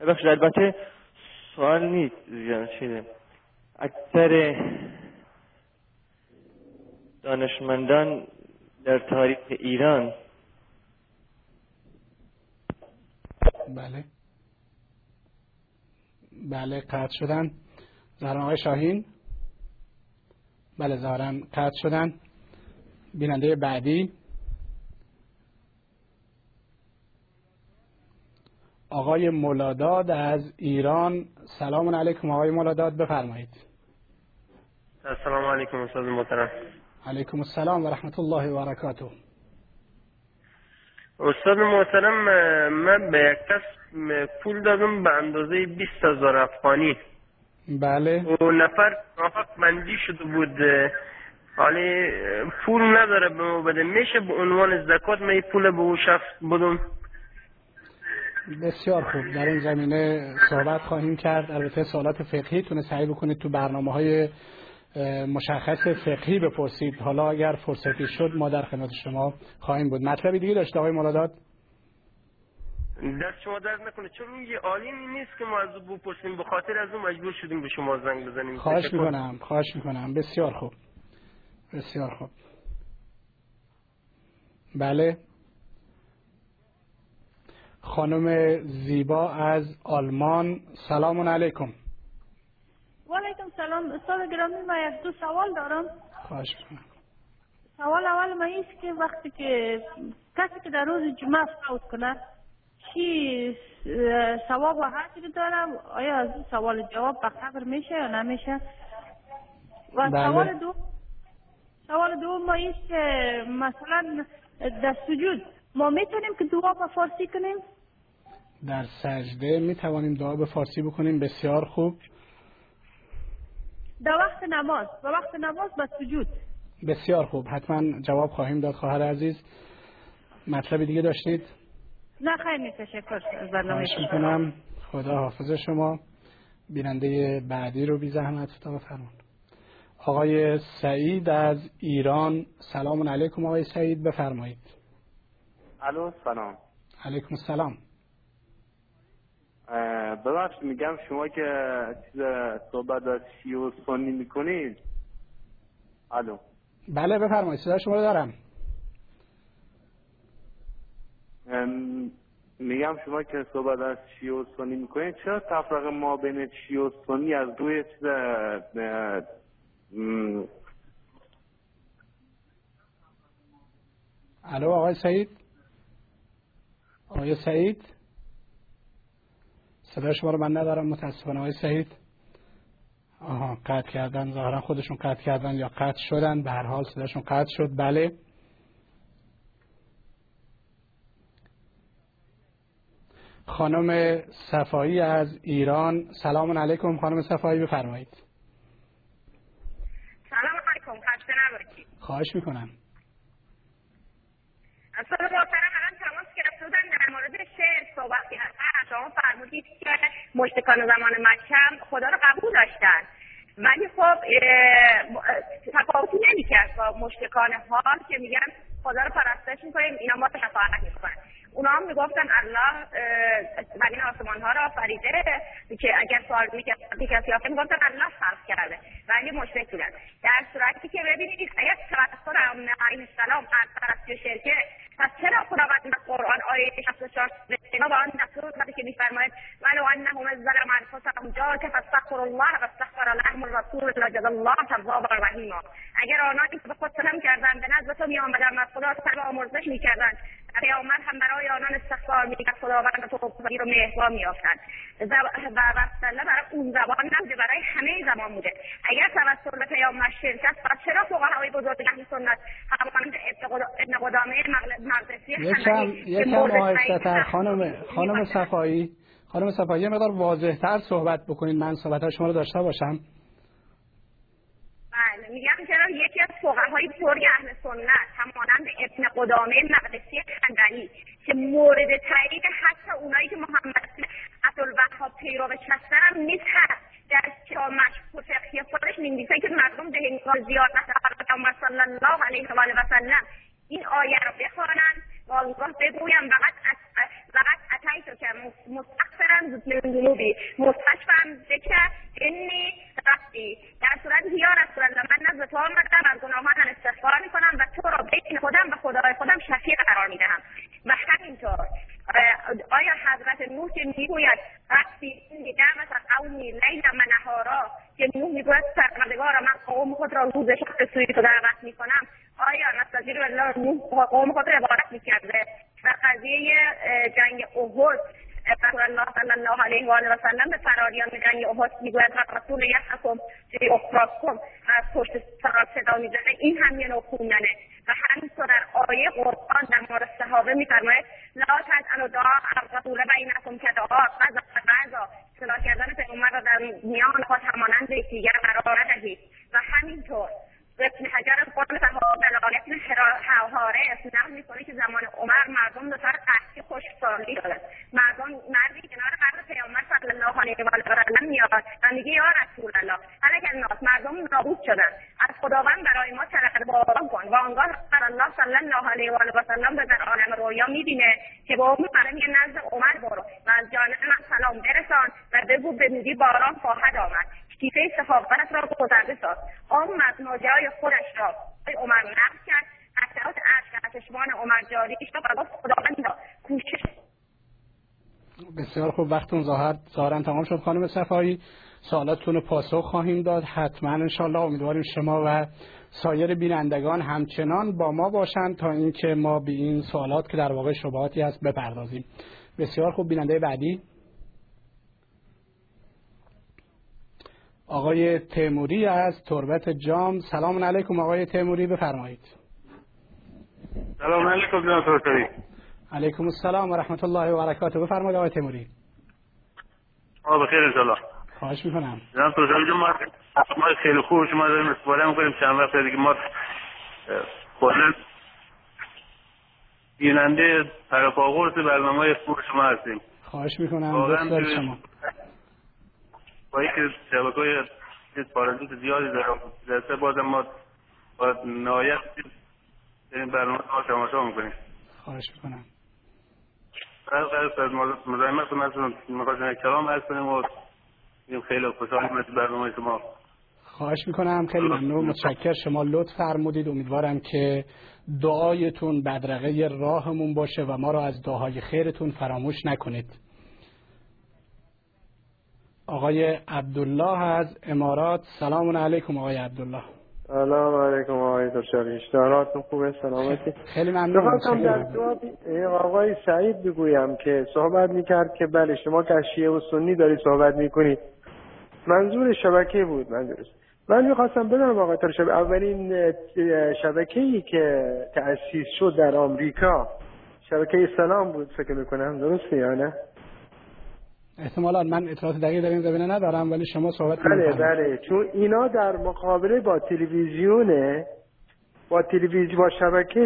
ببخشید البته سوال نیست چیه اکثر دانشمندان در تاریخ ایران
بله. بله قطع شدن. زهران آقای شاهین. بله زهران قطع شدن. بیننده بعدی. آقای مولاداد از ایران. سلام علیکم آقای مولاداد بفرمایید.
السلام علیکم استاد محترم.
علیکم السلام و رحمت الله و برکاته.
استاد محترم من به یک کس پول دادم به اندازه 20 هزار افغانی.
بله.
و نفر موافق بندی شده بود. حالی پول نداره به ما بده. میشه به عنوان زکات من پول به او شخص بدم؟
بسیار خوب. در این زمینه صحبت خواهیم کرد. البته سوالات فقهی تونه سعی بکنید تو برنامه های مشخص فقهی بپرسید. حالا اگر فرصتی شد ما در خدمت شما خواهیم بود. مطلبی دیگه داشته آقای مرادات
دست شما درد نکنه. چون یه عالمی نیست که ما از او بپرسیم. به خاطر از اون مجبور شدیم به شما زنگ بزنیم.
خواهش می‌کنم خواهش می‌کنم. بسیار خوب. بسیار خوب. بله. خانم زیبا از آلمان. سلام علیکم.
و علیکم سلام. استاد گرامی ما یک دو سوال دارم.
خواهش می‌کنم.
سوال اول ما است که وقتی که کسی که در روز جمعه فوت کنه چی؟ ثواب و حقی دارم. آیا از این سوال جواب به قبر میشه یا نمیشه؟ و
بله.
سوال دو سوال دو ما است که مثلا در سجود ما می‌تونیم که دعا به فارسی کنیم؟
در سجده می توانیم دعا به فارسی بکنیم. بسیار خوب.
در وقت نماز و وقت نماز به سجود.
بسیار خوب. حتما جواب خواهیم داد خواهر عزیز. مطلب دیگه داشتید؟
نه خیلی تشکر از برنامه
می‌کنم. خدا حافظ شما. بیننده بعدی رو بی زحمت. تا بفرمون آقای سعید از ایران. سلام علیکم آقای سعید. بفرمایید.
الو سلام.
علیکم السلام.
ببخش میگم شما که چیز صحبت از شیعه و سنی می‌کنید. الو.
بله بفرمایید. صدا شما رو دارم.
میگم شما که صحبت از شیعه و سنی می‌کنید چرا تفرق ما بین شیعه و از روی چیز
الو آقای سعید؟ آقای سعید؟ صدا شما رو من ندارم متاسفانه آقای سعید. آها قطع کردن ظاهرا خودشون قطع کردن یا قطع شدن به هر حال صداشون قطع شد. بله. خانم صفایی از ایران. سلام علیکم خانم صفایی بفرمایید.
سلام علیکم خسته نباشید.
خواهش می‌کنم.
اصلا محترم الان تماس گرفته بودن در مورد شعر صحبت کردن شما فرمودید که مشتکان زمان مکه هم خدا رو قبول داشتن. ولی خب تفاوتی نمی‌کرد با مشتکان حال که میگن خدا رو پرستش می‌کنیم. اینا ما رو شفاعت می‌کنن. اونا هم می‌گفتن الله اه، زمین آسمان ها را آفریده که اگر سوال می‌کرد کسی آفرید می‌گفتن الله خلق کرده. ولی مشرک بودن. در صورتی که ببینید اگر امام علیه السلام از پرستی و شرکه پس چرا خداوند در قرآن آیه 64 بنا با آن دستور داده که میفرماید ولو انهم ظلموا انفسهم جاءوك فاستغفروا الله واستغفر لهم الرسول لوجد الله توابا رحیما اگر آنانی که به خود ستم کردند به نزد تو میآمدند و از خدا طلب آمرزش می‌کردند پیامبر هم برای آنان استغفار می‌کرد خداوند توفیق و مهربان میافتند و وسله برای اون زبان نبوده برای همه زبان بوده. اگر توسل به پیامبر شرک است پس چرا فقهای بزرگ اهل سنت همانند ابن قدامه مقدسی
یکم خانم خانم صفایی خانم صفایی یه مقدار واضحتر صحبت بکنید. من صحبت شما رو داشته باشم.
بله میگم چرا یکی از فقهای بزرگ اهل سنت همانند ابن قدامه مقدسی خندقی که مورد تایید حتی اونایی که محمد عبدالوهاب پیروش هستن هم نیست هست در مشهور فقهی خودش می‌نویسه که مردم به هنگام زیارت پیامبر صلی الله علیه و آله و سلم این آیه رو بخوانند. و آنگاه بگویم فقط فقط اتیت که مستغفرا ذنوبی. مستشفم بکه انی ربی. در صورت یا رسول الله من نزد تو آمدم از گناهانم استغفار می‌کنم و تو را بین خودم و خدای خودم شفیق قرار می‌دهم. و همینطور آیا حضرت نوح که می‌گوید ربی اینی دعوت قومی لیلا و نهارا که نوح می‌گوید سرمدگار من قوم خود را روز شب سوی تو دعوت می‌کنم. آیا نستجیر الله نوح قوم خود را عبارت می‌کرده؟ و قضیه جنگ احد رسول الله صلی الله علیه و آله و سلم به فراریان جنگ احد می‌گوید و رسول یحکم فی اخراکم. از پشت سراب صدا می‌زنه. این هم یه نوع و همینطور در آیه قرآن در مورد صحابه میفرماید لا تجعلوا دعاء الرسول بینکم کدعاء غذا غذا صلاح کردن پیغمبر را در میان خود همانند یکدیگر قرار ندهید. و همینطور ابن حجر قول صحابه دلالت حوارث نقل می‌کنه که زمان عمر مردم دچار قحطی خشکسالی شدن مردم مردی کنار قبر پیامبر صلی الله علیه و آله میاد و میگه یا رسول الله هلک الناس مردم نابود شدن. از خداوند برای ما طلب باران کن. و آنگاه الله صلی الله علیه و آله و سلم در عالم رویا می‌بینه که با اون برای نزد عمر برو. و از جانب من سلام برسان و بگو به زودی باران خواهد آمد. کیسه سخاوت را گذرده ساز آمد ناجای خودش را عمر نقل کرد. اثرات عرش از چشمان عمر جاری شد و گفت خداوندا کوشش
بسیار خوب. وقتون ظاهر ظاهرا تمام شد خانم صفایی. سوالاتتون رو پاسخ خواهیم داد. حتما انشالله امیدواریم شما و سایر بینندگان همچنان با ما باشند تا اینکه ما به این سوالات که در واقع شبهاتی هست بپردازیم. بسیار خوب. بیننده بعدی. آقای تیموری از تربت جام. سلام علیکم آقای تیموری بفرمایید.
سلام علیکم جناب ترکاری
علیکم السلام و رحمت الله و برکاته. بفرمایید آقای تیموری.
آقا بخیر انشالله
خواهش می‌کنم.
جناب ترکاری ما ما خیلی خوب شما داریم استفاده می‌کنیم. چند وقت دیگه ما کلا بیننده پرپاگورس برنامه خوب شما هستیم.
خواهش می‌کنم. دوست شما.
با اینکه شبکه های پارازیت زیادی دارم در باز ما با نهایت این برنامه ها تماشا می‌کنیم.
خواهش می‌کنم.
قرار از مزاحمت از می‌خواستم کلام عرض کنیم و خیلی خوشحال مثل برنامه شما.
خواهش می‌کنم. خیلی ممنون. متشکر شما لطف فرمودید. امیدوارم که دعایتون بدرقه راهمون باشه و ما را از دعاهای خیرتون فراموش نکنید. آقای عبدالله از امارات. سلام علیکم آقای عبدالله.
سلام علیکم آقای دکتر اشتهاراتون خوبه؟ سلامتی؟
خیلی ممنون.
در آقای سعید بگویم که صحبت می‌کرد که بله شما که شیعه و سنی دارید صحبت می‌کنید. منظور شبکه بود منظورش من می‌خواستم بدونم آقای ترشب اولین شبکه ای که تأسیس شد در آمریکا شبکه سلام بود فکر می‌کنم. درسته یا نه؟
احتمالا من اطلاعات دقیق در این زمینه ندارم ولی شما صحبت
بله بله. چون اینا در مقابله با تلویزیون با تلویزیون با شبکه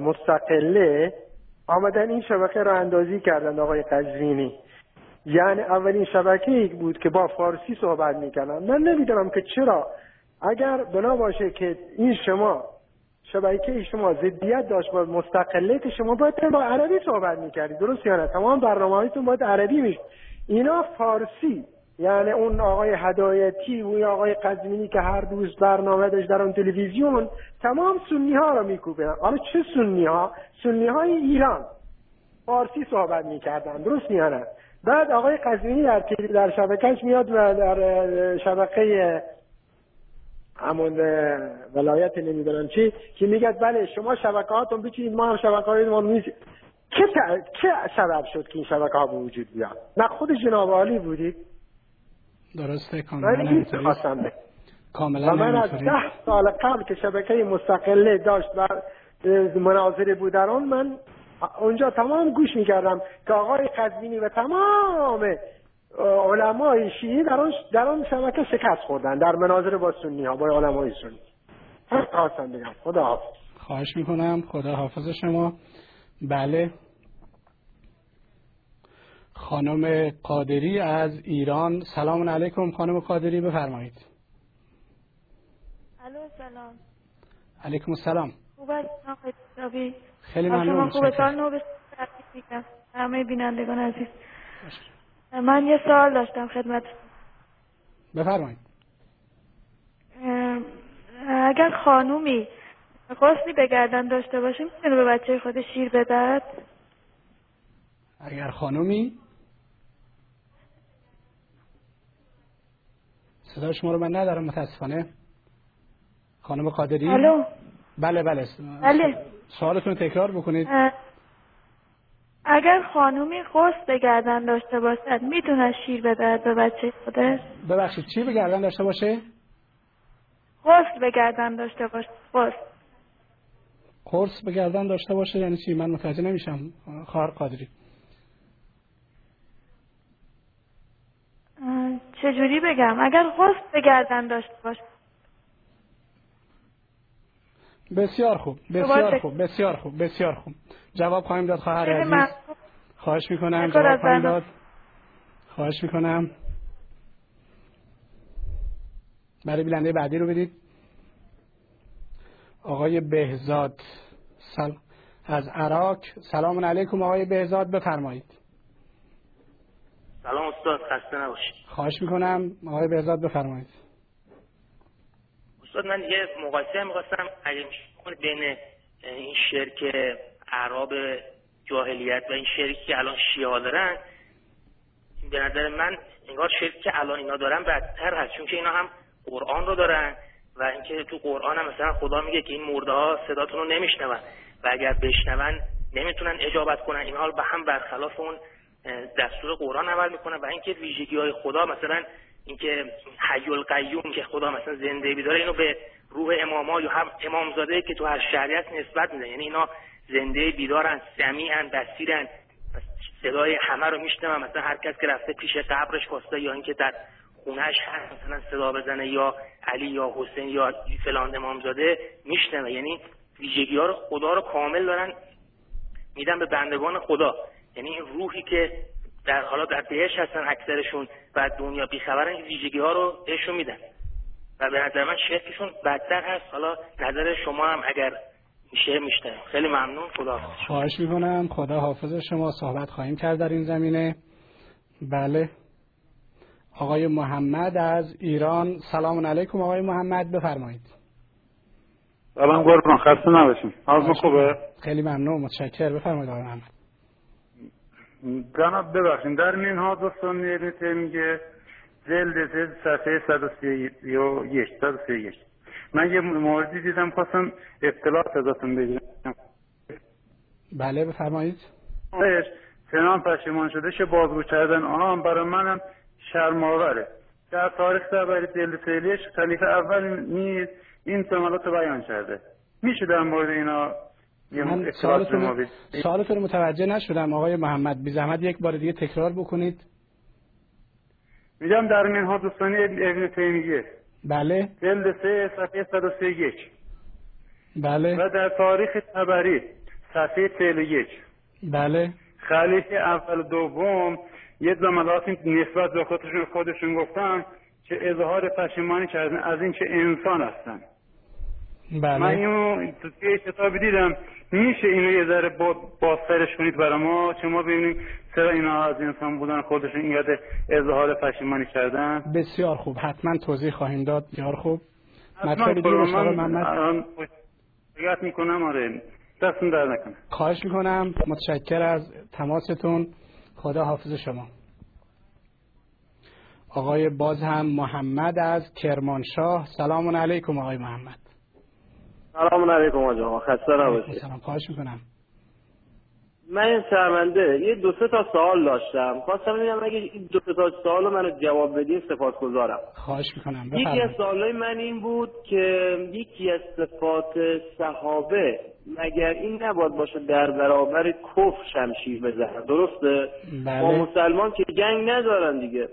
مستقله آمدن این شبکه را اندازی کردن آقای قزوینی. یعنی اولین شبکه ای بود که با فارسی صحبت می‌کردن. من نمی‌دونم که چرا. اگر بنا باشه که این شما شبکه شما ضدیت داشت با مستقلیت شما باید با عربی صحبت می‌کردی درست یا نه؟ تمام برنامه هایتون باید عربی میشه اینا فارسی. یعنی اون آقای هدایتی و آقای قزمینی که هر روز برنامه داشت در اون تلویزیون تمام سنی ها رو میکوبن حالا چه سنی ها سنی های ایران. فارسی صحبت می‌کردن. درست یا نه بعد آقای قزمینی در, در شبکهش میاد و در شبکه همون ولایت نمی‌دونم چی که میگه بله شما شبکه هاتون بچینید ما هم شبکه های چه, چه سبب شد که این شبکه ها به وجود بیاد نه خود جناب عالی بودید؟
درسته کاملا
کاملا من از ده سال قبل که شبکه مستقله داشت و مناظره بود در آن من اونجا تمام گوش می‌کردم که آقای قزوینی و تمام علمای شیعی در آن در آن شبکه شکست خوردن در مناظر با سنی ها با علمای سنی. خواستم بگم. خدا حافظ
خواهش می‌کنم. خدا حافظ شما. بله. خانم قادری از ایران. سلام علیکم خانم قادری بفرمایید.
الو سلام.
علیکم السلام.
خوب است
خیلی ممنون
خوبه؟ سال نو همه بینندگان عزیز. من یه سوال داشتم خدمت
بفرمایید.
اگر خانومی قصدی به گردن داشته باشه می‌تونه به بچه خود شیر بدهد.
اگر خانومی صدا شما رو من ندارم متاسفانه. خانم قادری؟
الو؟
بله بله.
بله.
سوالتون تکرار بکنید.
اگر خانومی قصد به گردن داشته باشد می‌تونه شیر بدهد به بچه خودش؟
ببخشید چی به گردن داشته باشه؟
قصد به گردن داشته باشه قصد
قرص به گردن داشته باشه یعنی چی؟ من متوجه نمیشم. خواهر قادری.
چجوری بگم؟ اگر قصد به گردن داشته باشه.
بسیار خوب بسیار خوب بسیار خوب بسیار خوب. جواب خواهیم داد خواهر عزیز. خواهش می‌کنم جواب خواهیم داد. خواهش می‌کنم. برای بلنده بعدی رو بدید. آقای بهزاد سل... از عراق. سلام علیکم آقای بهزاد بفرمایید.
سلام استاد خسته نباشید.
خواهش می‌کنم. آقای بهزاد بفرمایید.
استاد من یه مقایسه می‌خواستم اگه بین این شرک عرب جاهلیت و این شرکی که الان شیعه دارن. به نظر من انگار شرکی که الان اینا دارن بدتر هست چون که اینا هم قرآن رو دارن. و اینکه تو قرآن هم مثلا خدا میگه که این مرده ها صداتون رو نمیشنون و اگر بشنون نمی‌تونن اجابت کنن. این حال به هم برخلاف اون دستور قرآن عمل می‌کنن و اینکه ویژگی های خدا مثلا اینکه حی القیوم که خدا مثلا زنده بیداره اینو به روح اماما یا هم امامزاده که تو هر شریعت نسبت میده. یعنی اینا زنده بیدارن سمیعن بسیرن صدای همه رو میشنون. مثلا هر کس که رفته پیش قبرش واسطه یا اینکه در خونهش هست مثلا صدا بزنه یا علی یا حسین یا فلان امامزاده میشنوه. یعنی ویژگی ها رو خدا رو کامل دارن میدن به بندگان خدا. یعنی این روحی که در حالا در بهش هستن اکثرشون و دنیا بیخبرن ویژگی ها رو بهشون میدن. و به نظر من شرکشون بدتر هست. حالا نظر شما هم اگر میشه میشته خیلی ممنون. خدا
خواهش می‌کنم. خدا حافظ شما. صحبت خواهیم کرد در این زمینه. بله. آقای محمد از ایران. سلام علیکم آقای محمد بفرمایید.
سلام قربان خسته نباشیم حالتون خوبه؟
خیلی ممنون متشکر بفرمایید آقای محمد.
جناب ببخشید. در مینهاج السنی میگه جلد جلد صفحه 131 131 من یه موردی دیدم خواستم اطلاعات ازتون بگیرم.
بله بفرمایید.
چنان پشیمان شده شه بازگو کردن آن برای منم شرماوره. در تاریخ تبری جلد سیلیش خلیفه اول نیز این سمالات رو بیان کرده. میشه در مورد اینا
من سوالتون رو متوجه نشدم. آقای محمد بی زحمت یک بار دیگه تکرار بکنید.
میگم در منها دوستانی ابن تیمیه.
بله.
جلد سه صفحه 131
بله.
و در تاریخ تبری صفحه 41
بله.
خلیفه اول دوم یه جملاتی نسبت به خودشون خودشون گفتن که اظهار پشیمانی کردن. از این چه انسان هستن.
بله.
من اینو تو یه کتابی دیدم. میشه اینو یه ذره با بازترش کنید برای ما؟ که ما ببینیم چرا اینا از انسان بودن خودشون این یاد اظهار پشیمانی کردن؟
بسیار خوب. حتما توضیح خواهیم داد. بسیار خوب. مطلب دیگه آقای
من
محمد.
می‌کنم آره. دستون در نکنه.
خواهش می‌کنم. متشکر از تماستون. خدا حافظ شما. آقای باز هم محمد از کرمانشاه. سلام علیکم آقای محمد.
سلام علیکم آقا خسته نباشید.
سلام. خواهش می‌کنم.
من شرمنده. یه دو سه تا سوال داشتم. خواستم ببینم اگه این دو سه تا سوال رو منو جواب بدین سپاسگزارم.
خواهش می‌کنم.
یکی از
بفرمایید.
سوالای من این بود که یکی از صفات صحابه مگر این نباید باشه در برابر کفر شمشیر بزنن؟ درسته؟
بله.
با مسلمان که جنگ ندارن دیگه.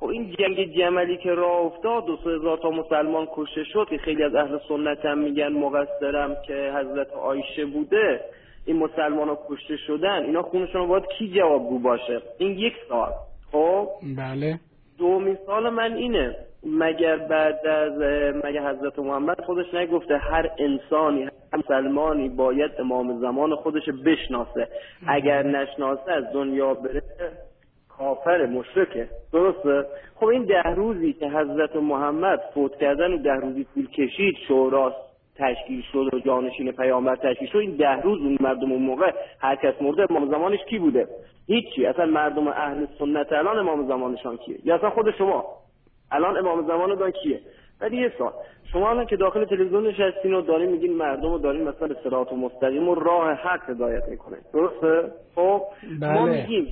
خب این جنگ جملی که راه افتاد و سه هزار تا مسلمان کشته شد که خیلی از اهل سنت هم میگن مقصرم که حضرت عایشه بوده این مسلمان ها کشته شدن. اینا خونشون باید کی جوابگو باشه؟ این یک سال خب؟
بله.
دومین سال من اینه. مگر بعد از مگر حضرت محمد خودش نگفته هر انسانی هر مسلمانی باید امام زمان خودش بشناسه؟ اگر نشناسه از دنیا بره کافر مشرکه درسته؟ خب این ده روزی که حضرت محمد فوت کردن و ده روزی طول کشید شورا تشکیل شد و جانشین پیامبر تشکیل شد این ده روز اون مردم اون موقع هر کس مرده امام زمانش کی بوده؟ هیچی. اصلا مردم اهل سنت الان امام زمانشان کیه؟ یا اصلا خود شما؟ الان امام زمان دان کیه؟ ولی یه سال شما الان که داخل تلویزیون نشستین و دارین میگین مردم رو دارین مثلا صراط مستقیم و راه حق هدایت می‌کنه درسته؟ خب ما
بله.
میگیم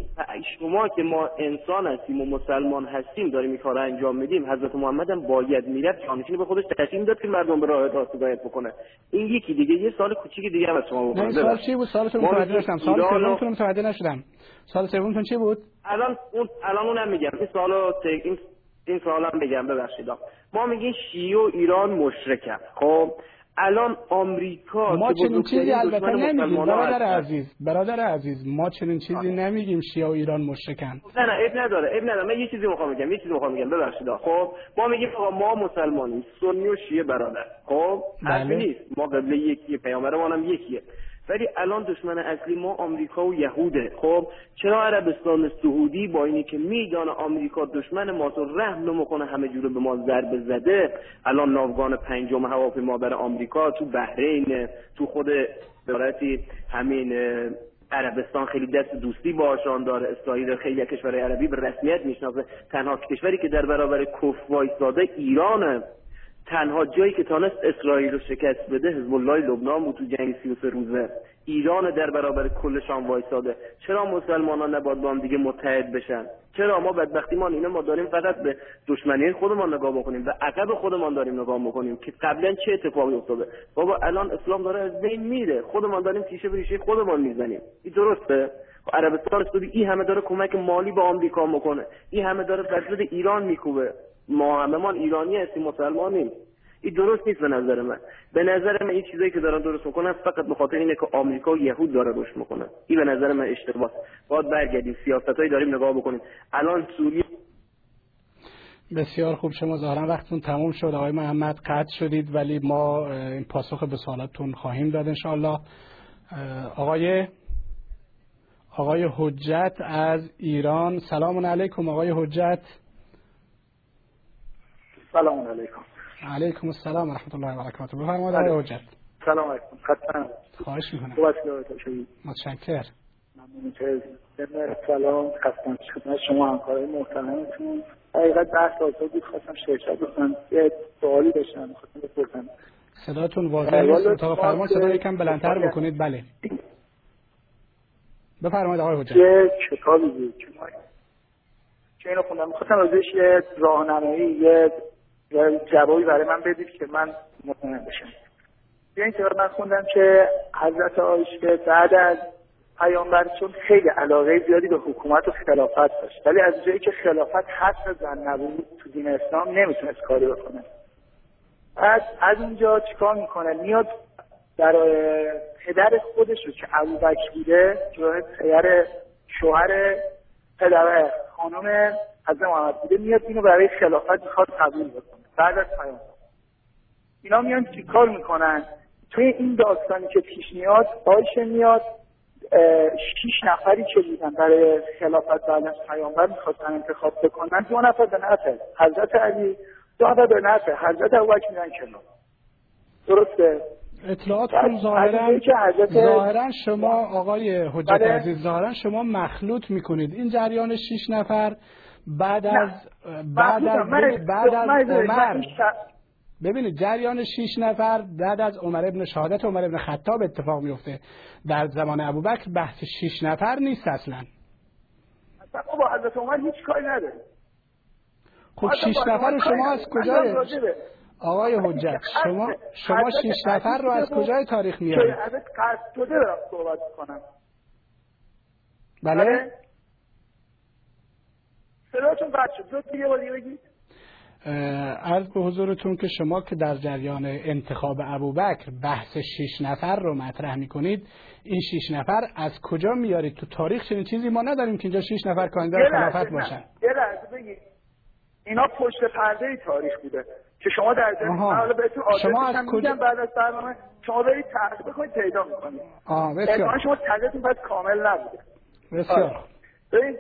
شما که ما انسان هستیم و مسلمان هستیم داریم این کار انجام میدیم حضرت محمد هم باید می‌رفت جانشین به خودش تشکیل می‌داد که مردم به راه راست هدایت بکنه. این یکی دیگه یه سال کوچیک دیگه هم از شما
نه
بکنم.
این سوال چی بود؟ سوالتون
ما
متوجه نشدم. سوال
و-
سومتون متوجه نشدم. سوال سومتون چی بود؟
الان اون الان اونم میگم. این سوالو ت- این این سوالم بگم ببخشید. ما میگیم شیعه و ایران مشرکن. خب الان آمریکا
ما چنین چیزی البته نمیگیم. برادر. عزیز برادر عزیز ما چنین چیزی نمیگیم شیعه و ایران مشرکن.
نه نه عیب نداره عیب نداره. من یه چیزی می‌خوام بگم یه چیزی می‌خوام بگم. ببخشید. خب ما میگیم آقا ما مسلمانیم. سنی و شیعه برادر. خب
بله.
نیست. ما قبله یکیه پیامبرمان هم یکیه. ولی الان دشمن اصلی ما آمریکا و یهوده. خب چرا عربستان سعودی با اینی که میدانه آمریکا دشمن ما تو رحم نمی‌کنه همه جوره به ما ضربه زده الان ناوگان پنجم هواپیما برای آمریکا تو بحرین تو خود عبارتی همین عربستان خیلی دست دوستی باشان داره اسرائیل خیلی کشورهای عربی به رسمیت می‌شناسه. تنها کشوری که در برابر کفر وایساده ایرانه. تنها جایی که تانست اسرائیل رو شکست بده حزب الله لبنان بود تو جنگ 33 روزه. ایران در برابر کلشان وایساده. چرا مسلمانان نباید با هم دیگه متحد بشن؟ چرا ما بدبختیمان اینا ما داریم فقط به دشمنی خودمان نگاه بکنیم و عقب خودمان داریم نگاه بکنیم که قبلا چه اتفاقی افتاده؟ بابا الان اسلام داره از بین میره. خودمان داریم تیشه به خودمان می‌زنیم. این درسته؟ و عربستان سعودی این همه داره کمک مالی به آمریکا می‌کنه. این همه داره بدبد ایران میکوبه. ما همه ایرانی هستیم مسلمانیم. این درست نیست به نظر من. به نظر من این چیزایی که دارن درست می‌کنن فقط به خاطر اینه که آمریکا و یهود داره رشد می‌کنه. این به نظر من اشتباه. باید برگردیم. سیاستایی داریم نگاه بکنیم. الان سوریه
بسیار خوب. شما ظاهرا وقتتون تموم شد. آقای محمد قطع شدید ولی ما این پاسخ به سوالاتتون خواهیم داد انشاءالله. آقای آقای حجت از ایران. سلام علیکم آقای حجت.
سلام علیکم.
علیکم السلام و رحمت الله و برکاته بفرمایید آقای حجت.
سلام علیکم. خطا
خواهش می‌کنم. متشکر
ممنون. سلام. خستم خدمت شما همکارای محترمتون. حقیقت بحث آزاد بود. خواستم شرکت بکنم یه سوالی داشتم. خواستم بپرسم
صداتون واضح نیست. اتاق
ما
فرمان صدا یکم بلندتر بکنید. بله. بفرمایید آقای حجت.
یه کتابی بود. که ما که اینو خوندم؟ می‌خواستم ازش یه راهنمایی یه یه جوابی برای من بدید که من مطمئن بشم. یه کتاب من خوندم که حضرت عایشه بعد از پیامبر چون خیلی علاقه زیادی به حکومت و خلافت داشت ولی از جایی که خلافت حق زن نبود تو دین اسلام نمی‌تونست کاری بکنه. بعد از اونجا چیکار می‌کنه؟ میاد برای پدر خودش رو که ابوبکر بوده جای پدر شوهر پدر خانم حضرت محمد بوده میاد اینو برای خلافت می‌خواد قبول بکنه. بعد از پیام. اینا میان چیکار می‌کنن؟ توی این داستانی که پیش میاد آیشه میاد شیش نفری که بودن برای خلافت بعد از پیامبر می‌خواستن انتخاب بکنن دو نفر به نفع حضرت علی دو نفر به نفع حضرت ابوبکر میرن کنار. درسته؟
اطلاعاتتون ظاهرا ظاهرا شما آقای حجت
بله.
عزیز ظاهرا شما مخلوط می‌کنید. این جریان شش نفر بعد از بعد. از بعد از
من- من-
عمر ببینید جریان شش نفر بعد از عمر ابن شهادت عمر ابن خطاب اتفاق میفته. در زمان ابوبکر بحث شش نفر نیست اصلا.
اصلا با حضرت عمر هیچ کاری نداریم
خب شش نفر رو شما از
به-
آقای حجت شما شما شش نفر رو از کجای تاریخ میارید؟
ازت قصد صحبت کنم؟
بله؟
صداتون قطع شد. لطفا یه بار دیگه بگید
عرض به حضورتون که شما که در جریان انتخاب ابوبکر بحث شش نفر رو مطرح می‌کنید این شش نفر از کجا میارید تو تاریخ چنین چیزی ما نداریم که اینجا شش نفر کاندید خلافت. باشن.
یه لحظه بگید اینا پشت پرده تاریخ بوده که شما در. من حالا بهتون
شما از کجا-
بعد از برنامه شما برید تحقیق بکنید پیدا می‌کنید.
آه بسیار.
شما تقریبتون پس کامل نبوده.
بسیار.
ببین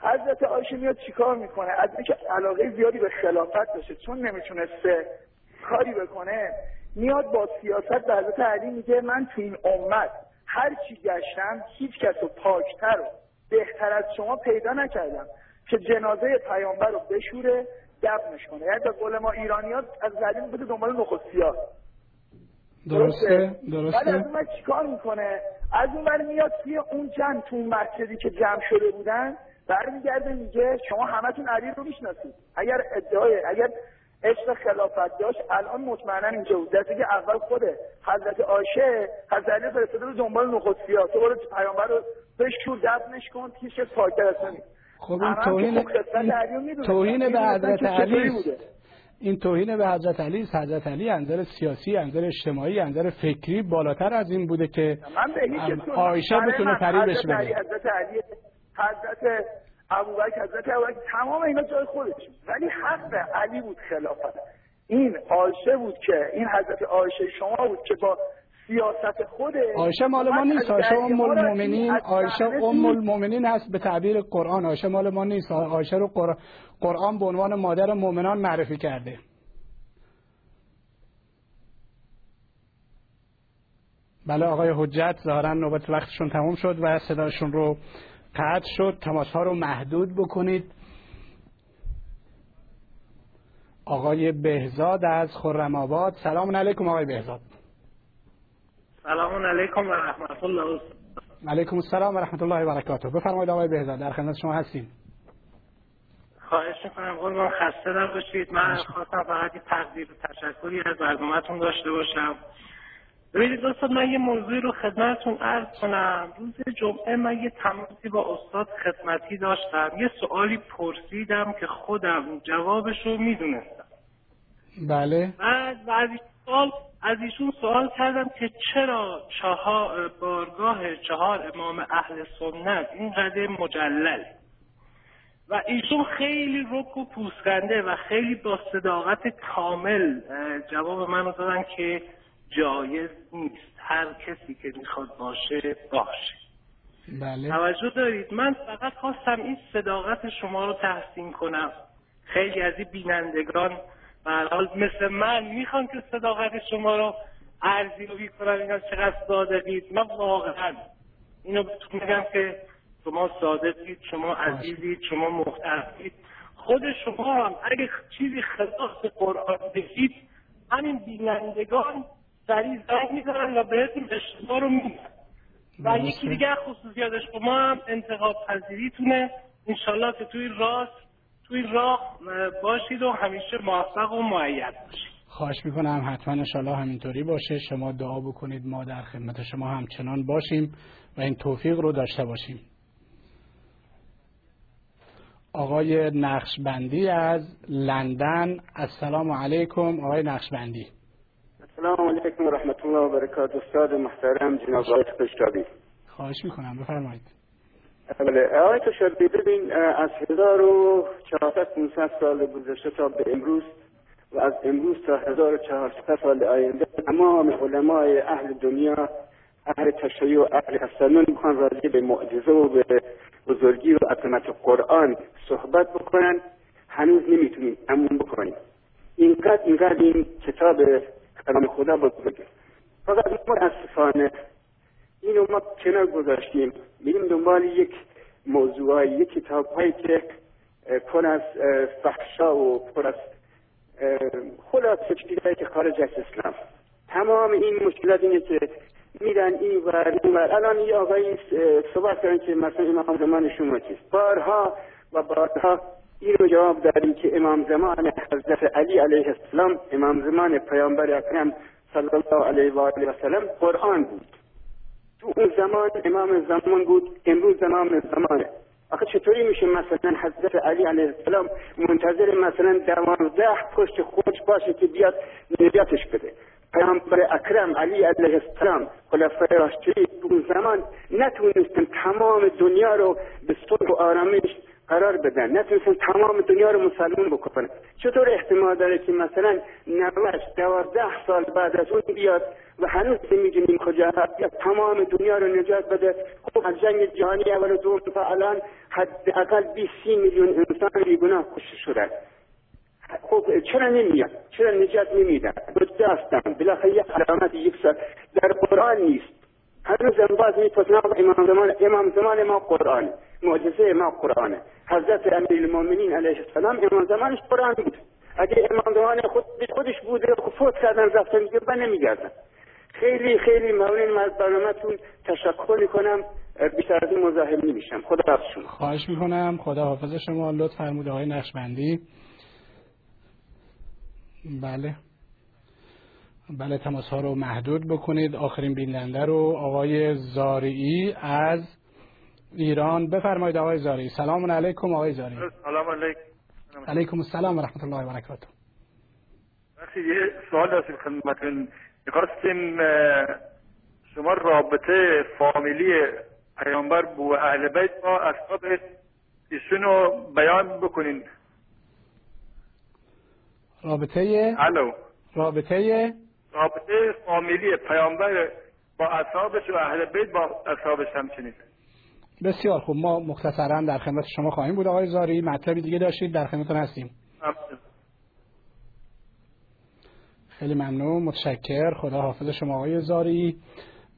حضرت آیشه میاد چیکار می‌کنه؟ از اینکه علاقه زیادی به خلافت داشته چون نمی‌تونسته کاری بکنه میاد با سیاست به حضرت علی میگه من تو این امت هر چی گشتم هیچ کس رو پاکتر و بهتر از شما پیدا نکردم که جنازه پیامبر رو بشوره دفنش کنه. یعنی به قول ما ایرانیات از قدیم بوده دنبال نخستیات
درسته؟
بعد
درسته.
از اون چیکار می‌کنه؟ از اون میاد توی اون جمع تو مسجدی که جمع شده بودن برمیگرده میگه شما همتون علی رو می‌شناسید. اگر ادعای اگر عشق خلافت داشت الان مطمئنا اینجا بود. دسته که اول خوده. حضرت عایشه حضرت علی فرستاده رو دنبال نخستیات تو برو پیامبر رو بشور دفنش کن. هیچ کس پاکتر نیست.
خب این توهین. توهین به حضرت علی. این توهین به حضرت علی است. حضرت علی از نظر سیاسی از نظر اجتماعی از نظر فکری بالاتر از این بوده که عایشه بتونه فریبش بده
حضرت علی حضرت ابوبکر حضرت ابوبکر تمام اینا جای خودش. ولی حق علی بود خلافت. این عایشه بود که این حضرت عایشه شما بود که با سیاست خود
عایشه مال ما نیست. عایشه ام المؤمنین عایشه ام المؤمنین هست به تعبیر قرآن. عایشه مال ما نیست. عایشه رو قر- قرآن به عنوان مادر مؤمنان معرفی کرده. بله آقای حجت ظاهرا نوبت وقتشون تموم شد و صداشون رو قطع شد تماس ها رو محدود بکنید. آقای بهزاد از خرم آباد. سلام علیکم آقای بهزاد.
سلام علیکم و رحمت الله.
علیکم السلام و رحمت الله و برکاته. بفرمایید آقای بهزاد در خدمت شما هستیم.
خواهش می‌کنم قربان خسته نباشید. من خواستم فقط یه تقدیر و تشکری از برنامهتون داشته باشم. ببینید دوستان من یه موضوعی رو خدمتتون عرض کنم. روز جمعه من یه تماسی با استاد خدمتی داشتم. یه سوالی پرسیدم که خودم جوابش رو می‌دونستم.
بله.
بعد و از ایشون سوال از ایشون سوال کردم که چرا چهار بارگاه چهار امام اهل سنت اینقدر مجلل؟ و ایشون خیلی رک و پوسکنده و خیلی با صداقت کامل جواب منو دادن که جایز نیست. هر کسی که می‌خواد باشه باشه.
بله.
توجه دارید؟ من فقط خواستم این صداقت شما رو تحسین کنم. خیلی از این بینندگان حال مثل من می‌خوان که صداقت شما رو ارزیابی کنن اینا چقدر صادقید؟ من واقعا اینو بهتون میگم که شما صادقید شما عزیزید شما محترمید. خود شما هم اگه چیزی خلاف قرآن بگید همین بینندگان سریع زنگ می‌زنن و بهتون اشتباه رو میگن. و یکی دیگه خصوصیات شما هم انتخاب پذیریتونه. انشالله که توی راست توی راه اه، باشید و همیشه موفق و معید باشید.
خواهش می‌کنم حتما انشالله همینطوری باشه. شما دعا بکنید ما در خدمت شما همچنان باشیم و این توفیق رو داشته باشیم. آقای نقشبندی از لندن. السلام علیکم آقای نقشبندی.
سلام علیکم و رحمت الله و برکاته. استاد محترم جناب آقای قشتابی
خواهش می‌کنم بفرمایید.
بله آقای قشتابی ببین از 1400 500 سال گذشته تا به امروز و از امروز تا 1400 سال آینده تمام علمای اهل دنیا اهل تشیع و اهل حسنون می‌خوان راجع به معجزه و به بزرگی و عظمت قرآن صحبت بکنن. هنوز نمی‌تونیم امون بکنیم. اینقدر اینقدر این کتاب کلام خدا بزرگه فقط متاسفانه اینو ما کنار گذاشتیم. میریم دنبال یک موضوع یک کتاب هایی که پر از فحشا و پر از خلاصه چیزهایی که خارج از اسلام. تمام این مشکلات اینه که میرن این و این الان یه آقایی صحبت کردن که مثلا امام زمان شما چیست؟ بارها و بارها این جواب داریم که امام زمان حضرت علی علیه السلام امام زمان پیامبر اکرم صلی الله علیه و آله و سلم قرآن بود. تو اون زمان امام زمان بود امروز امام زمانه. آخه چطوری میشه مثلا حضرت علی علیه السلام منتظر مثلا دوانزده پشت خودش باشه که بیاد نجاتش بده؟ پیامبر اکرم علی علیه السلام خلفای راشدین اون زمان نتونستن تمام دنیا رو به صلح و آرامش قرار بدن. نتونستن تمام دنیا رو مسلمون بکنن. چطور احتمال داره که مثلا نوش دوازده سال بعد از اون بیاد و هنوز نمی‌دونیم کجا یا تمام دنیا رو نجات بده. خب از جنگ جهانی اول و دوم تا الان حداقل 20 میلیون انسان بیگناه کشته شدن خب چرا نمیاد؟ چرا نجات نمیدن؟ بوده هستن؟ بالاخره یک علامت یک سال. در قرآن نیست. هنوز باز می‌پرسن امام زمان امام زمان ما قرآن. معجزه ما قرآنه. حضرت امیر المؤمنین علیه السلام امام زمانش قرآن بود. اگه امام زمان خود خودش بوده خب فوت کردن رفتن دیگه به نمیگردن. خیلی خیلی ممنون از برنامهتون تشکر می‌کنم. بیشتر از این مزاحم نمیشم. خدا حافظ شما.
خواهش می‌کنم. خدا حافظ شما. لطف فرموده های نقشبندی. بله. بله تماس ها رو محدود بکنید. آخرین بیننده رو آقای زارعی از ایران. بفرمایید آقای زارعی سلام علیکم آقای زارعی
سلام علیکم.
علیکم السلام و رحمت الله و برکاته.
یه سوال داشتیم خدمتتون می‌خواستیم شما رابطه فامیلی پیامبر بو اهل بیت با اصحاب ایشون رو بیان بکنین.
رابطه
الو.
رابطه
رابطه فامیلی پیامبر با اصحابش و اهل بیت با اصحابش همچنین.
بسیار خوب. ما مختصرا در خدمت شما خواهیم بود آقای زاری. مطلبی دیگه داشتید؟ در خدمتتون هستیم. خیلی ممنون. متشکر. خدا حافظ شما آقای زاری.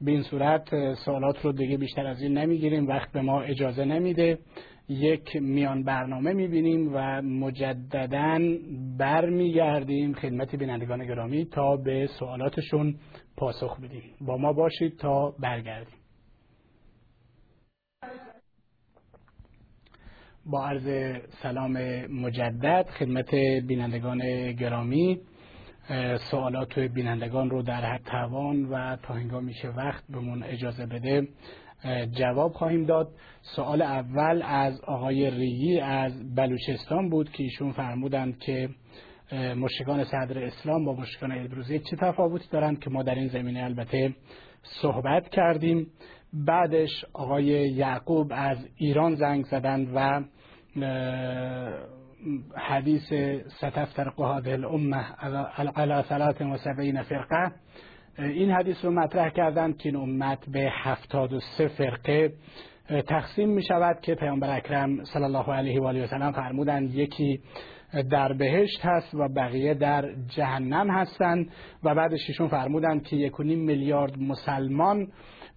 به این صورت سوالات رو دیگه بیشتر از این نمی‌گیریم. وقت به ما اجازه نمیده. یک میان برنامه می‌بینیم و مجددا برمیگردیم خدمت بینندگان گرامی تا به سوالاتشون پاسخ بدیم. با ما باشید تا برگردیم. با عرض سلام مجدد خدمت بینندگان گرامی سوالات بینندگان رو در حد توان و تا هنگامی که وقت بهمون اجازه بده جواب خواهیم داد. سوال اول از آقای ریگی از بلوچستان بود که ایشون فرمودند که مشکان صدر اسلام با مشکان ابروزی چه تفاوتی دارند که ما در این زمینه البته صحبت کردیم. بعدش آقای یعقوب از ایران زنگ زدند و حدیث ستفترق هذه الامه على ثلاث و سبعین فرقه. این حدیث رو مطرح کردند که این امت به هفتاد و سه فرقه تقسیم می شود که پیامبر اکرم صلی الله علیه و آله و سلم فرمودند یکی در بهشت هست و بقیه در جهنم هستند. و بعدش ایشون فرمودند که یک میلیارد مسلمان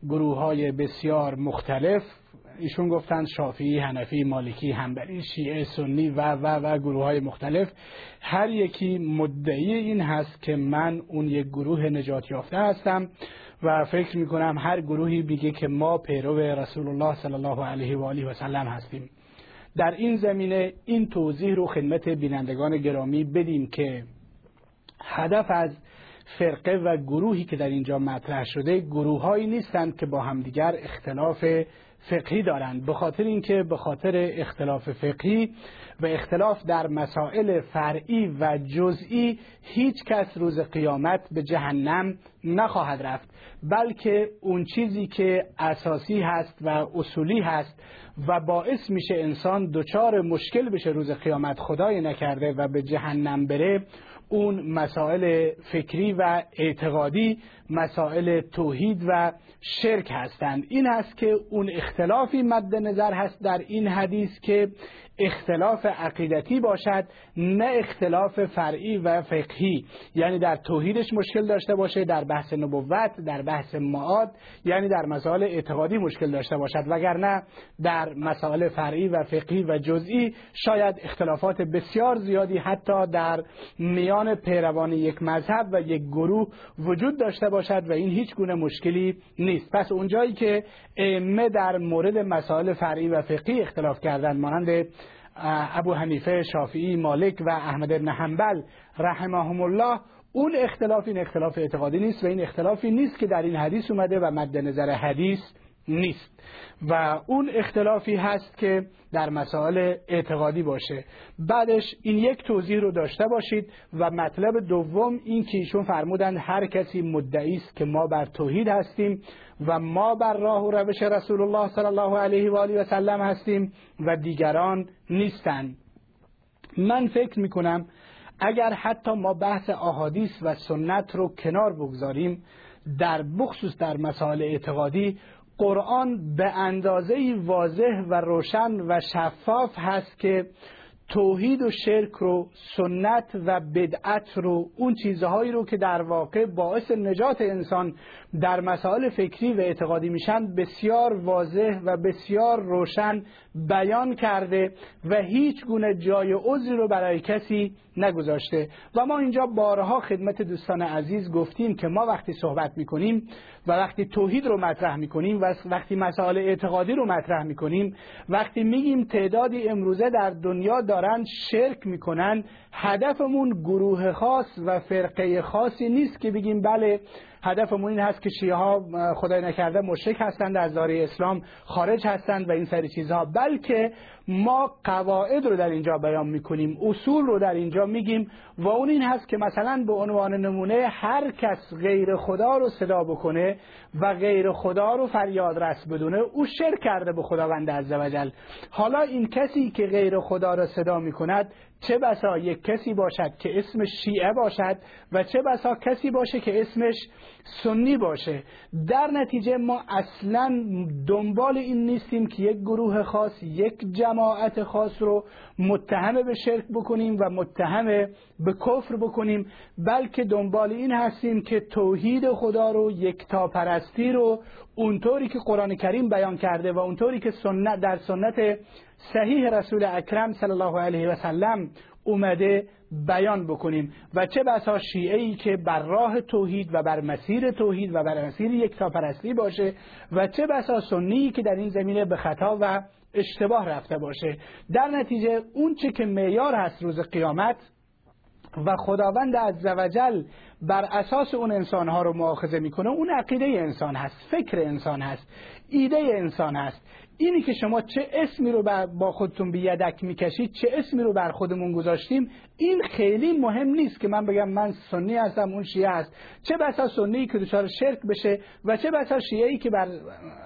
گروه های بسیار مختلف. ایشون گفتند شافعی، حنفی، مالکی، همبری، شیعه، سنی و و و گروه های مختلف. هر یکی مدعی این هست که من اون یک گروه نجات یافته هستم و فکر می کنم هر گروهی میگه که ما پیرو رسول الله صلی الله علیه و آله و سلم هستیم. در این زمینه این توضیح رو خدمت بینندگان گرامی بدیم که هدف از فرقه و گروهی که در اینجا مطرح شده گروههایی نیستند که با همدیگر اختلاف فقهی دارند. به خاطر اینکه به خاطر اختلاف فقهی و اختلاف در مسائل فرعی و جزئی هیچ کس روز قیامت به جهنم نخواهد رفت بلکه اون چیزی که اساسی هست و اصولی هست و باعث میشه انسان دچار مشکل بشه روز قیامت خدای نکرده و به جهنم بره اون مسائل فکری و اعتقادی مسائل توحید و شرک هستند. این هست که اون اختلافی مد نظر هست در این حدیث که اختلاف عقیدتی باشد نه اختلاف فرعی و فقهی. یعنی در توحیدش مشکل داشته باشه در بحث نبوت در بحث معاد یعنی در مسائل اعتقادی مشکل داشته باشد. وگرنه در مسائل فرعی و فقهی و جزئی شاید اختلافات بسیار زیادی حتی در میان پیروان یک مذهب و یک گروه وجود داشته باشد و این هیچ گونه مشکلی نیست. پس اونجایی که ائمه در مورد مسائل فرعی و فقهی اختلاف کردند مانند ابو حنیفه شافعی مالک و احمد بن حنبل رحمهم الله اون اختلاف این اختلاف اعتقادی نیست و این اختلافی نیست که در این حدیث اومده و مد نظر حدیث نیست. و اون اختلافی هست که در مسائل اعتقادی باشه. بعدش این یک توضیح رو داشته باشید و مطلب دوم این که ایشون فرمودن هر کسی مدعی است که ما بر توحید هستیم و ما بر راه و روش رسول الله صلی الله علیه و آله و سلم هستیم و دیگران نیستند من فکر می‌کنم اگر حتی ما بحث احادیث و سنت رو کنار بگذاریم در بخصوص در مسائل اعتقادی قرآن به اندازه واضح و روشن و شفاف هست که توحید و شرک رو سنت و بدعت رو اون چیزهایی رو که در واقع باعث نجات انسان در مسائل فکری و اعتقادی میشن بسیار واضح و بسیار روشن بیان کرده و هیچ گونه جای عذری رو برای کسی نگذاشته. و ما اینجا بارها خدمت دوستان عزیز گفتیم که ما وقتی صحبت می‌کنیم و وقتی توحید رو مطرح می‌کنیم و وقتی مسائل اعتقادی رو مطرح می‌کنیم وقتی میگیم تعدادی امروزه در دنیا دارن شرک می‌کنن هدفمون گروه خاص و فرقه خاصی نیست که بگیم بله هدفمون این هست که شیعه ها خدای نکرده مشرک هستند از داره اسلام خارج هستند و این سری چیزها بلکه ما قواعد رو در اینجا بیان می‌کنیم اصول رو در اینجا میگیم و اون این هست که مثلا به عنوان نمونه هر کس غیر خدا رو صدا بکنه و غیر خدا رو فریاد رس بدونه او شرک کرده به خداوند عزوجل حالا این کسی که غیر خدا رو صدا می‌کند چه بسا یک کسی باشد که اسمش شیعه باشد و چه بسا کسی باشه که اسمش سنی باشه؟ در نتیجه ما اصلا دنبال این نیستیم که یک گروه خاص یک جماعت خاص رو متهم به شرک بکنیم و متهم به کفر بکنیم بلکه دنبال این هستیم که توحید خدا رو یکتاپرستی رو اونطوری که قرآن کریم بیان کرده و اونطوری که سنت در سنت صحیح رسول اکرم صلی الله علیه و سلم اومده بیان بکنیم. و چه بسا شیعه ای که بر راه توحید و بر مسیر توحید و بر مسیر یکتاپرستی باشه و چه بسا سنی که در این زمینه به خطا و اشتباه رفته باشه. در نتیجه اون چه که معیار هست روز قیامت و خداوند عزوجل بر اساس اون انسانها رو مؤاخذه می‌کنه اون عقیده انسان هست فکر انسان هست ایده انسان هست. اینی که شما چه اسمی رو با خودتون بیدک می‌کشید چه اسمی رو بر خودمون گذاشتیم این خیلی مهم نیست که من بگم من سنی هستم اون شیعه است چه بسا سنی که دچار شرک بشه و چه بسا شیعه ای که بر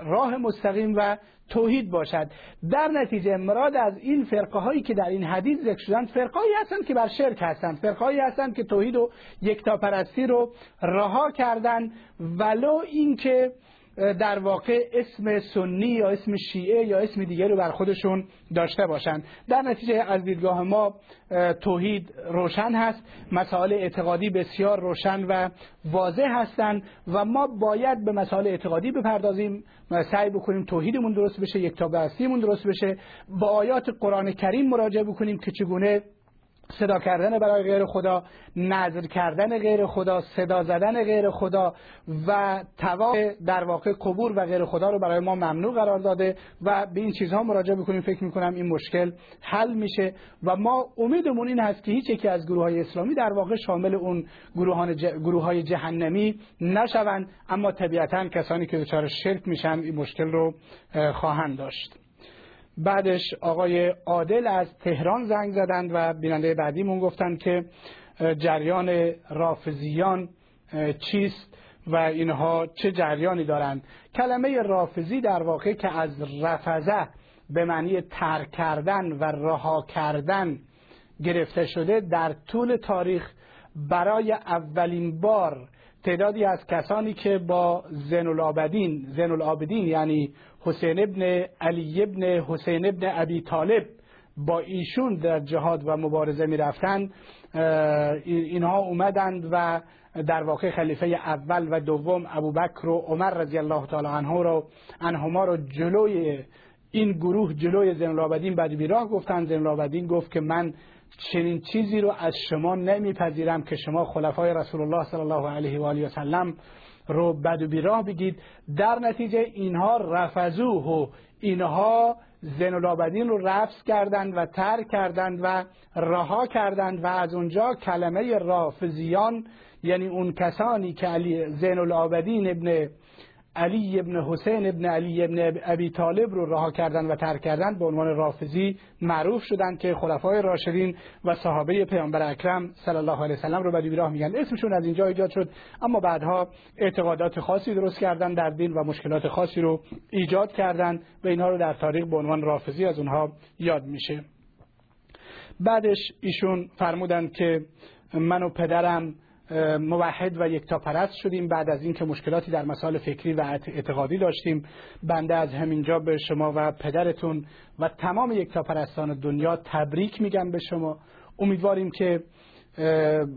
راه مستقیم و توحید باشد. در نتیجه مراد از این فرقه هایی که در این حدیث ذکر شدن فرقه هایی هستند که بر شرک هستند. فرقه هایی هستند که توحید و یکتاپرستی رو رها کردن ولو اینکه در واقع اسم سنی یا اسم شیعه یا اسم دیگری رو بر خودشون داشته باشند. در نتیجه از دیدگاه ما توحید روشن هست مسائل اعتقادی بسیار روشن و واضح هستند و ما باید به مسائل اعتقادی بپردازیم. سعی بکنیم توحیدمون درست بشه یک درست بشه. با آیات قرآن کریم مراجعه بکنیم که چگونه صدا کردن برای غیر خدا نظر کردن غیر خدا صدا زدن غیر خدا و توا در واقع قبور و غیر خدا رو برای ما ممنوع قرار داده و به این چیزها مراجعه بکنیم فکر می‌کنم این مشکل حل میشه و ما امیدمون این هست که هیچ یکی از گروه های اسلامی در واقع شامل اون گروهان گروه های جهنمی نشوند اما طبیعتا کسانی که دچار شرک میشن این مشکل رو خواهند داشت. بعدش آقای عادل از تهران زنگ زدند و بیننده بعدیمون گفتند که جریان رافزیان چیست و اینها چه جریانی دارند. کلمه رافزی در واقع که از رفزه به معنی ترک کردن و رها کردن گرفته شده در طول تاریخ برای اولین بار تعدادی از کسانی که با زین العابدین زین العابدین یعنی حسین ابن علی ابن حسین ابن ابی طالب با ایشون در جهاد و مبارزه می رفتن اینها اومدند و در واقع خلیفه اول و دوم ابوبکر و عمر رضی الله تعالی عنه رو انهما رو جلوی این گروه جلوی زین العابدین بعد بیراه گفتن. زین العابدین گفت که من چنین چیزی رو از شما نمیپذیرم که شما خلفای رسول الله صلی الله علیه و آله و سلم رو بد و بیراه بگید. در نتیجه اینها رفضوه و اینها زین العابدین رو رفض کردند و ترک کردند و رها کردند و از اونجا کلمه رافضیان یعنی اون کسانی که علی زین العابدین ابن علی ابن حسین ابن علی ابن ابی طالب رو رها کردن و ترک کردن به عنوان رافضی معروف شدن که خلفای راشدین و صحابه پیامبر اکرم صلی الله علیه وسلم رو بدی راه میگن. اسمشون از اینجا ایجاد شد اما بعدها اعتقادات خاصی درست کردن در دین و مشکلات خاصی رو ایجاد کردن و اینها رو در تاریخ به عنوان رافضی از اونها یاد میشه. بعدش ایشون فرمودند که من و پدرم موحد و یکتاپرست شدیم. بعد از اینکه مشکلاتی در مسائل فکری و اعتقادی داشتیم بنده از همینجا به شما و پدرتون و تمام یکتاپرستان دنیا تبریک میگم به شما. امیدواریم که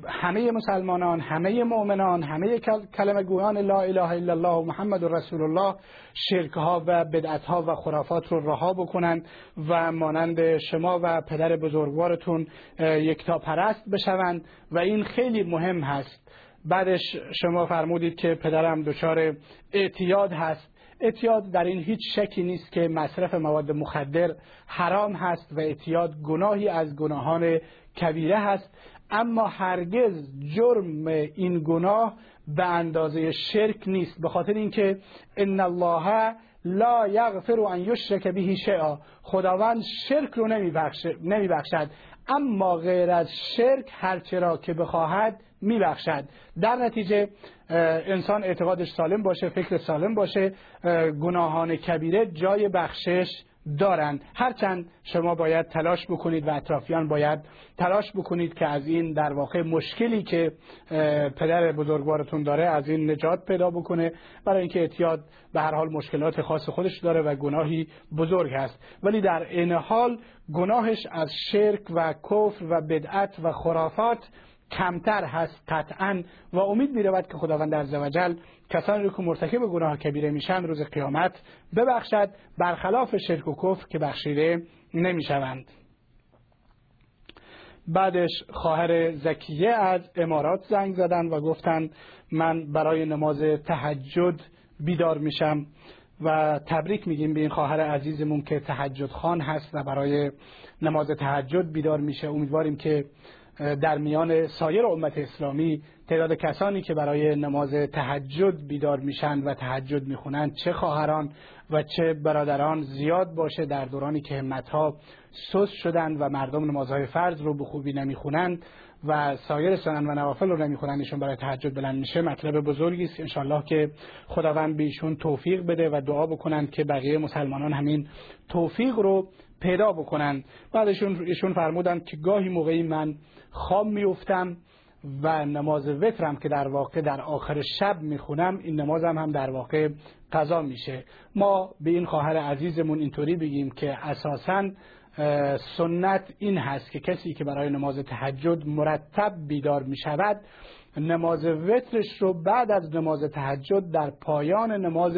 همه مسلمانان همه مؤمنان همه کلمه گویان لا اله الا الله و محمد رسول الله شرک ها و بدعت ها و خرافات رو رها بکنند و مانند شما و پدر بزرگوارتون یکتا پرست بشوند و این خیلی مهم هست. بعدش شما فرمودید که پدرم دچار اعتیاد هست. اعتیاد در این هیچ شکی نیست که مصرف مواد مخدر حرام هست و اعتیاد گناهی از گناهان کبیره هست. اما هرگز جرم این گناه به اندازه شرک نیست به خاطر اینکه ان الله لا یغفر ان یشرک به شیئا. خداوند شرک رو نمیبخشد اما غیر از شرک هرچه را که بخواهد میبخشد. در نتیجه انسان اعتقادش سالم باشه فکر سالم باشه گناهان کبیره جای بخشش دارند. هرچند شما باید تلاش بکنید و اطرافیان باید تلاش بکنید که از این در واقع مشکلی که پدر بزرگوارتون داره از این نجات پیدا بکنه. برای اینکه اعتیاد به هر حال مشکلات خاص خودش داره و گناهی بزرگ هست. ولی در این حال گناهش از شرک و کفر و بدعت و خرافات کمتر هست قطعا و امید می رود که خداوند عزوجل کسانی رو که مرتکب گناه کبیره میشن روز قیامت ببخشد برخلاف شرک و کفر که بخشیده نمی‌شوند. بعدش خواهر زکیه از امارات زنگ زدن و گفتند من برای نماز تهجد بیدار میشم. و تبریک میگیم به این خواهر عزیزمون که تهجد خان هست و برای نماز تهجد بیدار میشه. امیدواریم که در میان سایر امت اسلامی تعداد کسانی که برای نماز تهجد بیدار میشن و تهجد می‌خونند چه خواهران و چه برادران زیاد باشه در دورانی که همتها سست شدند و مردم نمازهای فرض رو به خوبی نمی‌خونند و سایر سنن و نوافل رو نمی‌خونند ایشون برای تهجد بلند میشه مطلب بزرگی است انشالله که خداوند به ایشون توفیق بده و دعا بکنند که بقیه مسلمانان همین توفیق رو پیدا بکنن. بعدشون ایشون فرمودن که گاهی موقعی من خواب میفتم و نماز وترم که در واقع در آخر شب می‌خونم این نمازم هم در واقع قضا میشه. ما به این خواهر عزیزمون اینطوری بگیم که اساسا سنت این هست که کسی که برای نماز تهجد مرتب بیدار می شود نماز وترش رو بعد از نماز تهجد در پایان نماز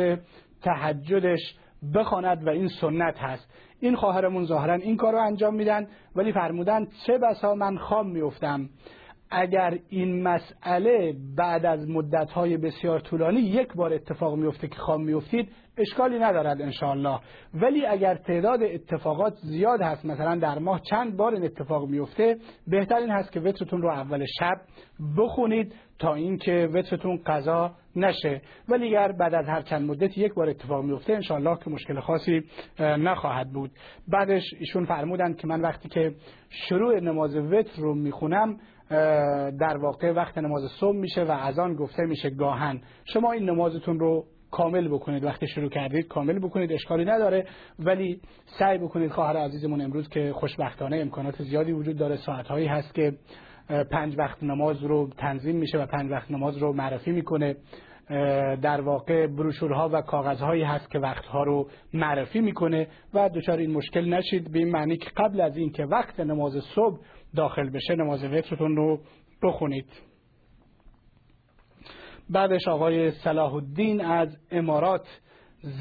تهجدش بخواند و این سنت هست. این خواهرمون ظاهرا این کار رو انجام میدن ولی فرمودن چه بسا من خام میفتم اگر این مسئله بعد از مدتهای بسیار طولانی یک بار اتفاق میفته که خام میفتید اشکالی ندارد انشاءالله. ولی اگر تعداد اتفاقات زیاد هست مثلا در ماه چند بار این اتفاق میفته بهتر این هست که وترتون رو اول شب بخونید تا اینکه وترتون قضا نشه. ولی اگر بعد از هر چند مدت یک بار اتفاق میفته انشاءالله که مشکل خاصی نخواهد بود. بعدش ایشون فرمودند که من وقتی که شروع نماز وتر رو می‌خونم در واقع وقت نماز صبح میشه و از آن گفته میشه گاهن. شما این نمازتون رو کامل بکنید. وقتی شروع کردید کامل بکنید اشکالی نداره. ولی سعی بکنید خواهر عزیزمون امروز که خوشبختانه امکانات زیادی وجود داره. ساعتهایی هست که پنج وقت نماز رو تنظیم میشه و پنج وقت نماز رو معرفی می‌کنه. در واقع بروشورها و کاغذهایی هست که وقتها رو معرفی می‌کنه و دچار این مشکل نشید. به این معنی که قبل از اینکه وقت نماز صبح داخل بشه نماز وترتون رو بخونید. بعدش آقای صلاح الدین از امارات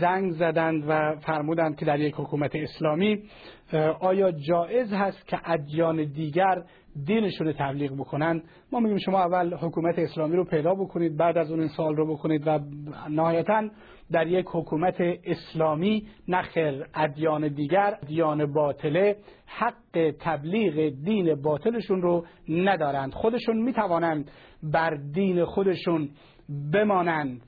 زنگ زدند و فرمودند که در یک حکومت اسلامی آیا جایز هست که ادیان دیگر دینشون رو تبلیغ بکنن ما میگیم شما اول حکومت اسلامی رو پیدا بکنید بعد از اون این سال رو بکنید و نهایتا در یک حکومت اسلامی نخر ادیان دیگر ادیان باطله حق تبلیغ دین باطلشون رو ندارند. خودشون می‌توانند بر دین خودشون بمانند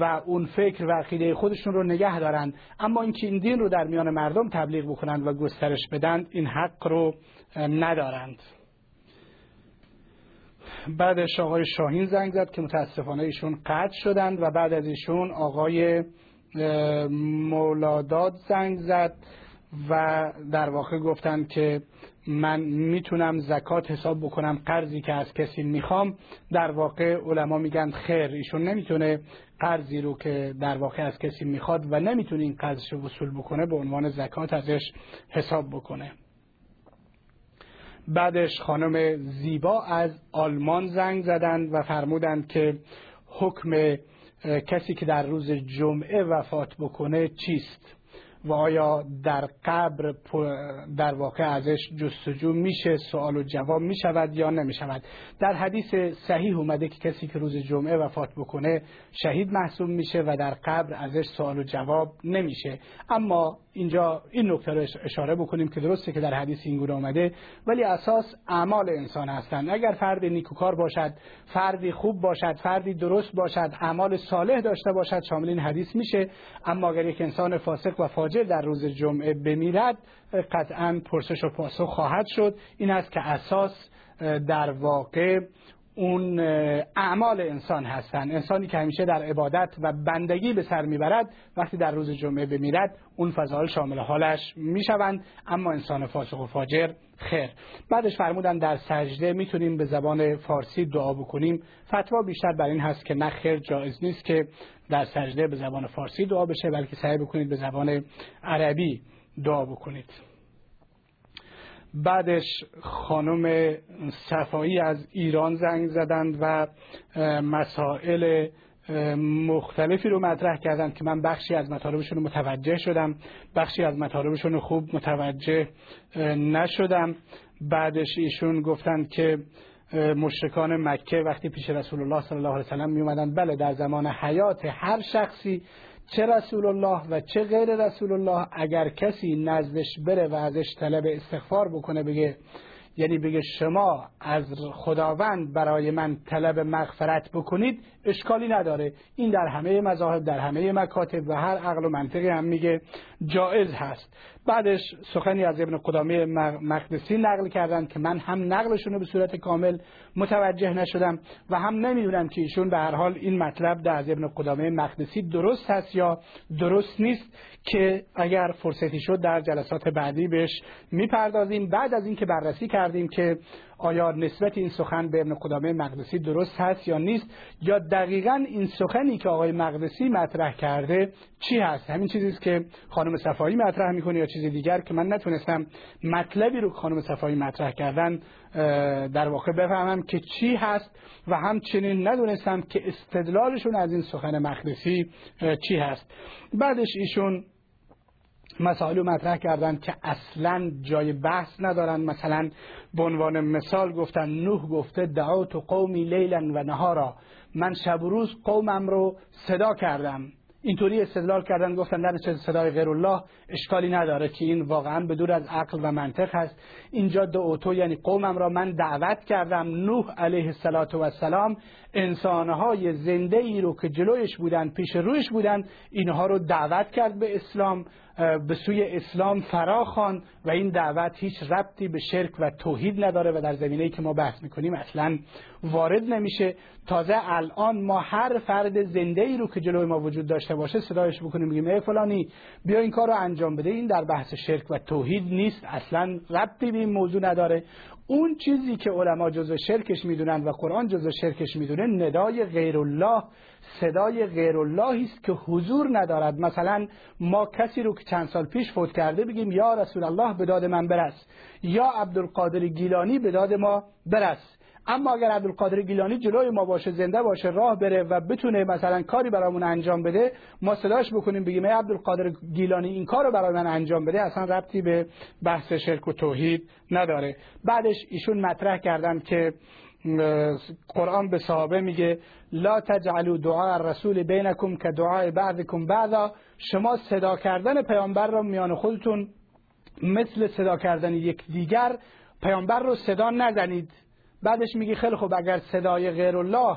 و اون فکر و عقیده خودشون رو نگه دارند. اما اینکه این دین رو در میان مردم تبلیغ بکنند و گسترش بدند این حق رو ندارند. بعدش آقای شاهین زنگ زد که متاسفانه ایشون قطع شدند و بعد از ایشون آقای مولاداد زنگ زد و در واقع گفتند که من می‌تونم زکات حساب بکنم قرضی که از کسی می‌خوام. در واقع علما میگن خیر ایشون نمی‌تونه قرضی رو که در واقع از کسی می‌خواد و نمی‌تونه این قرضش رو وصول بکنه به عنوان زکات ازش حساب بکنه. بعدش خانم زیبا از آلمان زنگ زدند و فرمودند که حکم کسی که در روز جمعه وفات بکنه چیست؟ و آیا در قبر در واقع ازش جستجو میشه؟ سوال و جواب می‌شود یا نمی‌شود؟ در حدیث صحیح اومده که کسی که روز جمعه وفات بکنه شهید محسوب میشه و در قبر ازش سوال و جواب نمیشه. اما اینجا این نکته رو اشاره بکنیم که درسته که در حدیث این گونه آمده ولی اساس اعمال انسان هستند. اگر فرد نیکوکار باشد فردی خوب باشد فردی درست باشد اعمال صالح داشته باشد شامل این حدیث میشه. اما اگر یک انسان فاسق و فاجر در روز جمعه بمیرد قطعا پرسش و پاسخ خواهد شد. این است که اساس در واقع اون اعمال انسان هستند. انسانی که همیشه در عبادت و بندگی به سر می‌برد وقتی در روز جمعه بمیرد اون فضایل شامل حالش می‌شوند. اما انسان فاسق و فاجر خیر. بعدش فرمودن در سجده می‌تونیم به زبان فارسی دعا بکنیم. فتوا بیشتر بر این هست که نه خیر جایز نیست که در سجده به زبان فارسی دعا بشه بلکه سعی بکنید به زبان عربی دعا بکنید. بعدش خانم صفایی از ایران زنگ زدند و مسائل مختلفی رو مطرح کردند که من بخشی از مطالبشون رو متوجه شدم بخشی از مطالبشون رو خوب متوجه نشدم. بعدش ایشون گفتند که مشرکان مکه وقتی پیش رسول الله صلی الله علیه وسلم می اومدن بله در زمان حیات هر شخصی چه رسول الله و چه غیر رسول الله اگر کسی نزدش بره و ازش طلب استغفار بکنه بگه یعنی بگه شما از خداوند برای من طلب مغفرت بکنید اشکالی نداره. این در همه مذاهب در همه مکاتب و هر عقل و منطقی هم میگه جائز هست. بعدش سخنی از ابن قدامه مقدسی نقل کردن که من هم نقلشون رو به صورت کامل متوجه نشدم و هم نمی‌دونم که ایشون به هر حال این مطلب در از ابن قدامه مقدسی درست هست یا درست نیست که اگر فرصتی شد در جلسات بعدی بهش می‌پردازیم. بعد از اینکه بررسی کردیم که آیا نسبت این سخن به ابن قدامه مقدسی درست هست یا نیست؟ یا دقیقا این سخنی که آقای مقدسی مطرح کرده چی هست؟ همین چیزی است که خانم صفایی مطرح می‌کنه یا چیز دیگر که من نتونستم مطلبی رو خانم صفایی مطرح کردن در واقع بفهمم که چی هست و همچنین ندونستم که استدلالشون از این سخن مقدسی چی هست. بعدش ایشون مسائل مطرح کردن که اصلا جای بحث ندارن. مثلا به عنوان مثال گفتن نوح گفته دعوت قومی لیلا و نهارا. من شب و روز قومم رو صدا کردم. اینطوری استدلال کردن گفتن در چه صدای غیر الله اشکالی نداره که این واقعا به دور از عقل و منطق هست. اینجا دو اوتو یعنی قومم را من دعوت کردم. نوح علیه السلام انسانهای زنده ای رو که جلویش بودن پیش رویش بودن اینها رو دعوت کرد به اسلام. به سوی اسلام فرا خوان و این دعوت هیچ ربطی به شرک و توحید نداره و در زمینه‌ای که ما بحث می‌کنیم اصلا وارد نمیشه. تازه الان ما هر فرد زنده ای رو که جلوی ما وجود داشته باشه صدایش بکنیم میگیم ای فلانی بیا این کار رو انجام بده. این در بحث شرک و توحید نیست اصلا ربطی به این موضوع نداره. اون چیزی که علما جزء شرکش می‌دونن و قرآن جزء شرکش می‌دونه ندای غیر الله صدای غیر اللهی است که حضور ندارد. مثلا ما کسی رو که چند سال پیش فوت کرده بگیم یا رسول الله به داد من برس یا عبدالقادر گیلانی به داد ما برس. اما اگر عبدالقادر گیلانی جلوی ما باشه زنده باشه راه بره و بتونه مثلا کاری برامون انجام بده ما صداش بکنیم بگیم ای عبدالقادر گیلانی این کار رو برای من انجام بده اصلا ربطی به بحث شرک و توحید نداره. بعدش ایشون مطرح کردن که قرآن به صحابه میگه لا تجعلوا دعاء الرسول بینکم که دعای بعضکم بعضا. شما صدا کردن پیامبر را میان خودتون مثل صدا کردن یک دیگر پیامبر رو صدا نزنید. بعدش میگی خیلی خوب اگر صدای غیر الله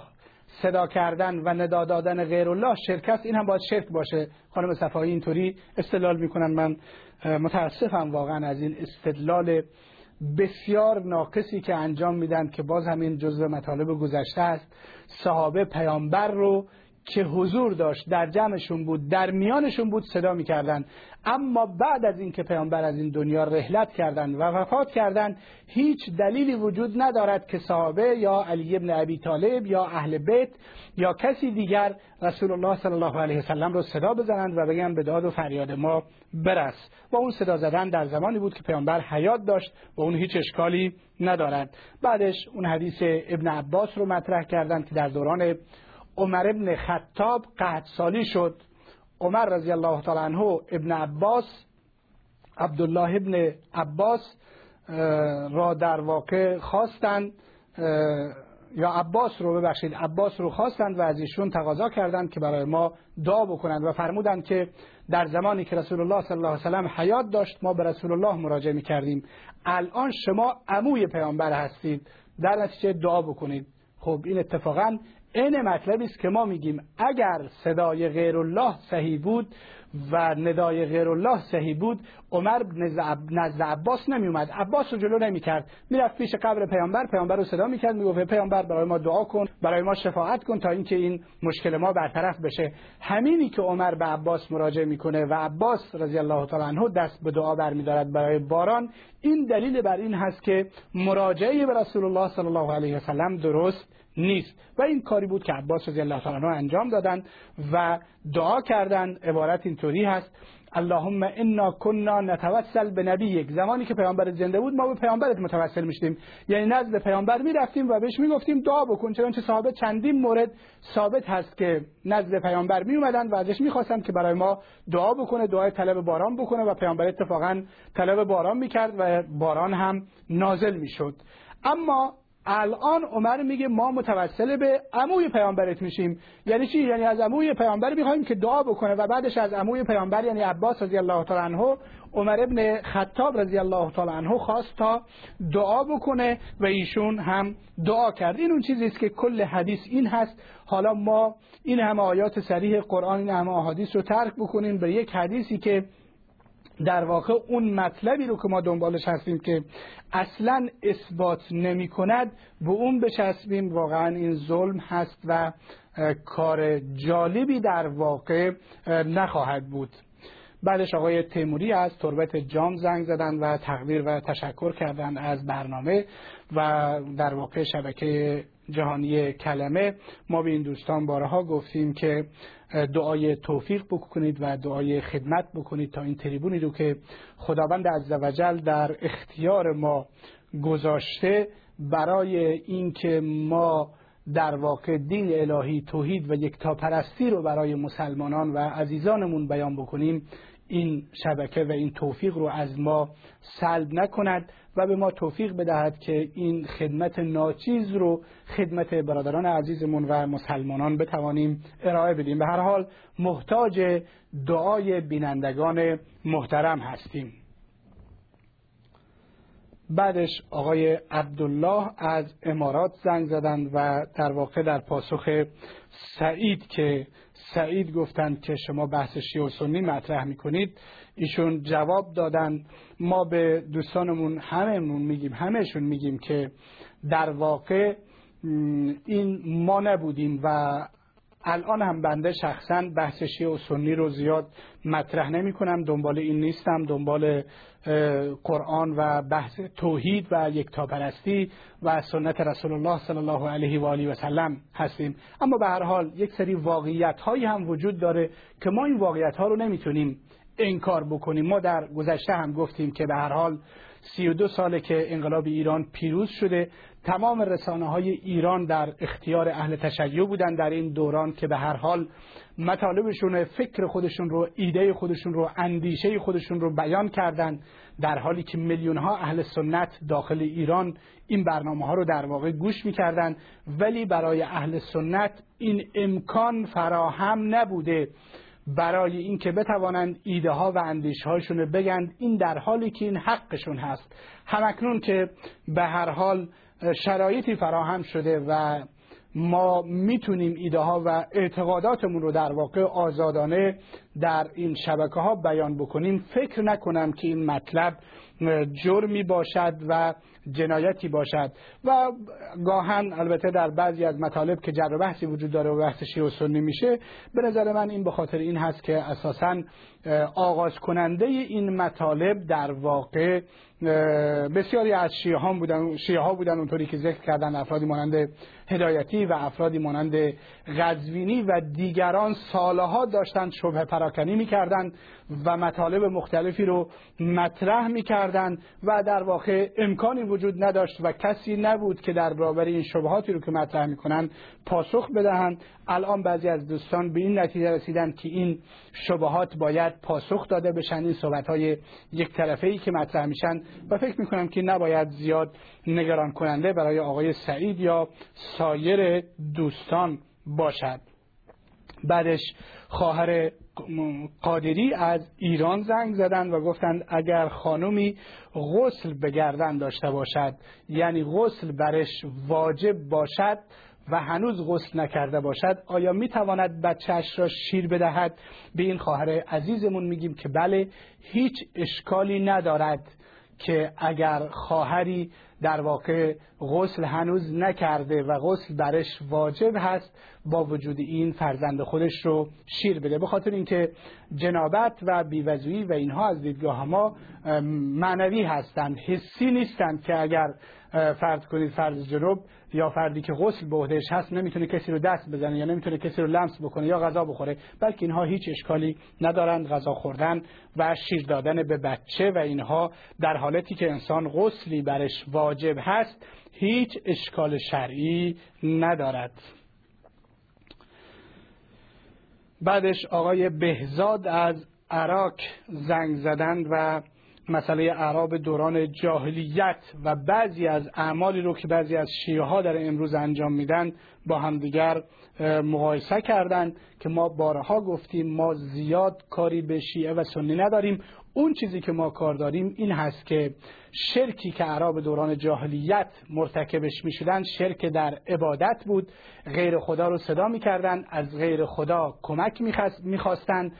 صدا کردن و ندا دادن غیر الله شرک است این هم باید شرک باشه. خانم صفایی اینطوری استدلال می‌کنن. من متاسفم واقعا از این استدلال بسیار ناقصی که انجام میدن که باز همین جزء مطالب گذشته است. صحابه پیامبر رو که حضور داشت در جمعشون بود در میانشون بود صدا می‌کردن. اما بعد از اینکه پیامبر از این دنیا رحلت کردند و وفات کردند هیچ دلیلی وجود ندارد که صحابه یا علی ابن ابی طالب یا اهل بیت یا کسی دیگر رسول الله صلی الله علیه وسلم رو صدا بزنند و بگن به داد و فریاد ما برس. و اون صدا زدن در زمانی بود که پیامبر حیات داشت و اون هیچ اشکالی ندارد. بعدش اون حدیث ابن عباس رو مطرح کردند که در دوران عمر ابن خطاب قحط سالی شد. عمر رضی الله تعالی عنه ابن عباس عبدالله ابن عباس را در واقع خواستند یا عباس رو ببخشید عباس رو خواستند و از ایشون تقاضا کردند که برای ما دعا بکنند و فرمودند که در زمانی که رسول الله صلی الله علیه وسلم حیات داشت ما به رسول الله مراجعه می کردیم الان شما عموی پیامبر هستید. در نتیجه دعا بکنید. خب این اتفاقا این مطلبی است که ما میگیم اگر صدای غیر الله صحیح بود و ندای غیر الله صحیح بود عمر نزد عباس نمی اومد عباس رو جلو نمی کرد می‌رفت پیش قبر پیامبر. پیامبر رو صدا می‌کرد می‌گفت پیامبر برای ما دعا کن برای ما شفاعت کن تا اینکه این مشکل ما برطرف بشه. همینی که عمر به عباس مراجعه می‌کنه و عباس رضی الله تعالی عنه دست به دعا برمیدارد برای باران این دلیل بر این هست که مراجعه به رسول الله صلی الله علیه و درست نیست. و این کاری بود که عباس رضی الله تعالی انجام دادند و دعا کردند. عبارت اینطوری هست اللهم انا كنا نتوسل به نبیک. زمانی که پیامبر زنده بود ما به پیامبرت متوسل می‌شدیم. یعنی نزد پیامبر می‌رفتیم و بهش می‌گفتیم دعا بکن. چنانچه صحابه چندین مورد ثابت هست که نزد پیامبر می اومدن و ازش می‌خواستن که برای ما دعا بکنه دعای طلب باران بکنه و پیامبر اتفاقا طلب باران می‌کرد و باران هم نازل می‌شد. اما الان عمر میگه ما متوسل به عموی پیامبرت میشیم. یعنی چی؟ یعنی از عموی پیامبر می‌خوایم که دعا بکنه و بعدش از عموی پیامبر یعنی عباس رضی الله تعالی عنه عمر ابن خطاب رضی الله تعالی عنه خواست تا دعا بکنه و ایشون هم دعا کرد. این اون چیزی است که کل حدیث این هست. حالا ما این همه آیات صریح قرآن این همه احادیث رو ترک بکنیم به یک حدیثی که در واقع اون مطلبی رو که ما دنبالش هستیم که اصلا اثبات نمی کند به اون بچسبیم. واقعا این ظلم هست و کار جالبی در واقع نخواهد بود. بعدش آقای تیموری از تربت جام زنگ زدن و تقدیر و تشکر کردن از برنامه و در واقع شبکه جهانی کلمه. ما به این دوستان بارها گفتیم که دعای توفیق بکنید و دعای خدمت بکنید تا این تریبونی رو که خداوند عزوجل در اختیار ما گذاشته برای اینکه ما در واقع دین الهی توحید و یکتاپرستی رو برای مسلمانان و عزیزانمون بیان بکنیم این شبکه و این توفیق رو از ما سلب نکند. و به ما توفیق بدهد که این خدمت ناچیز رو خدمت برادران عزیزمون و مسلمانان بتوانیم ارائه بدیم. به هر حال محتاج دعای بینندگان محترم هستیم. بعدش آقای عبدالله از امارات زنگ زدند و در واقع در پاسخ سعید که سعید گفتند که شما بحث شیعه و سنی مطرح می‌کنید ایشون جواب دادن. ما به دوستانمون هممون میگیم همهشون میگیم که در واقع این ما نبودیم و الان هم بنده شخصا بحث شیعه و سنی رو زیاد مطرح نمی کنم دنبال این نیستم. دنبال قرآن و بحث توحید و یکتاپرستی و سنت رسول الله صلی الله علیه و آله و سلم هستیم. اما به هر حال یک سری واقعیت هایی هم وجود داره که ما این واقعیت ها رو نمی‌تونیم انکار بکنیم. ما در گذشته هم گفتیم که به هر حال سی و دو ساله که انقلاب ایران پیروز شده. تمام رسانه های ایران در اختیار اهل تشیع بودن در این دوران که به هر حال مطالبشون فکر خودشون رو ایده خودشون رو اندیشه خودشون رو بیان کردن. در حالی که میلیون ها اهل سنت داخل ایران این برنامه ها رو در واقع گوش می‌کردن. ولی برای اهل سنت این امکان فراهم نبوده. برای اینکه بتوانند ایده ها و اندیشه هاشون بگند این در حالی که این حقشون هست. همکنون که به هر حال شرایطی فراهم شده و ما می‌تونیم ایده ها و اعتقاداتمون رو در واقع آزادانه در این شبکه ها بیان بکنیم فکر نکنم که این مطلب جرمی باشد و جنایتی باشد. و گاهن البته در بعضی از مطالب که جر بحثی وجود داره و بحث شیعه و سنی میشه به نظر من این به خاطر این هست که اساسا آغاز کننده این مطالب در واقع بسیاری از شیعه ها بودن شیعه ها بودن اونطوری که ذکر کردن افرادی مانند هدایتی و افرادی مانند غزوینی و دیگران سالها داشتند شبه پراکنی می‌کردند و مطالب مختلفی رو مطرح می‌کردند و در واقع امکانی وجود نداشت و کسی نبود که در برابر این شبهاتی رو که مطرح می‌کنن پاسخ بدهند. الان بعضی از دوستان به این نتیجه رسیدن که این شبهات باید پاسخ داده بشن. این صحبت های یک طرفه ای که مطرح میشن و فکر می‌کنم که نباید زیاد نگران کننده برای آقای سعید یا سایر دوستان باشد. بعدش خواهر قادری از ایران زنگ زدند و گفتند اگر خانمی غسل به گردن داشته باشد یعنی غسل برش واجب باشد و هنوز غسل نکرده باشد آیا می‌تواند بچهش را شیر بدهد؟ به این خواهر عزیزمون میگیم که بله هیچ اشکالی ندارد که اگر خواهری در واقع غسل هنوز نکرده و غسل برش واجب هست با وجود این فرزند خودش رو شیر بده. به خاطر اینکه جنابت و بیوزویی و اینها از دیدگاه ما معنوی هستند. حسی نیستند که اگر فرض کنید فرض جنوب یا فردی که غسل به عهدهش هست نمی‌تونه کسی رو دست بزنه یا نمی‌تونه کسی رو لمس بکنه یا غذا بخوره بلکه اینها هیچ اشکالی ندارند غذا خوردن و شیر دادن به بچه و اینها در حالتی که انسان غسلی برش واجب هست هیچ اشکال شرعی ندارد. بعدش آقای بهزاد از عراق زنگ زدند و مسئله اعراب دوران جاهلیت و بعضی از اعمالی رو که بعضی از شیعه ها در امروز انجام میدن با همدیگر مقایسه کردند که ما بارها گفتیم ما زیاد کاری به شیعه و سنی نداریم. اون چیزی که ما کار داریم این هست که شرکی که عرب دوران جاهلیت مرتکبش می شدن شرک در عبادت بود. غیر خدا رو صدا می کردن از غیر خدا کمک می خواستن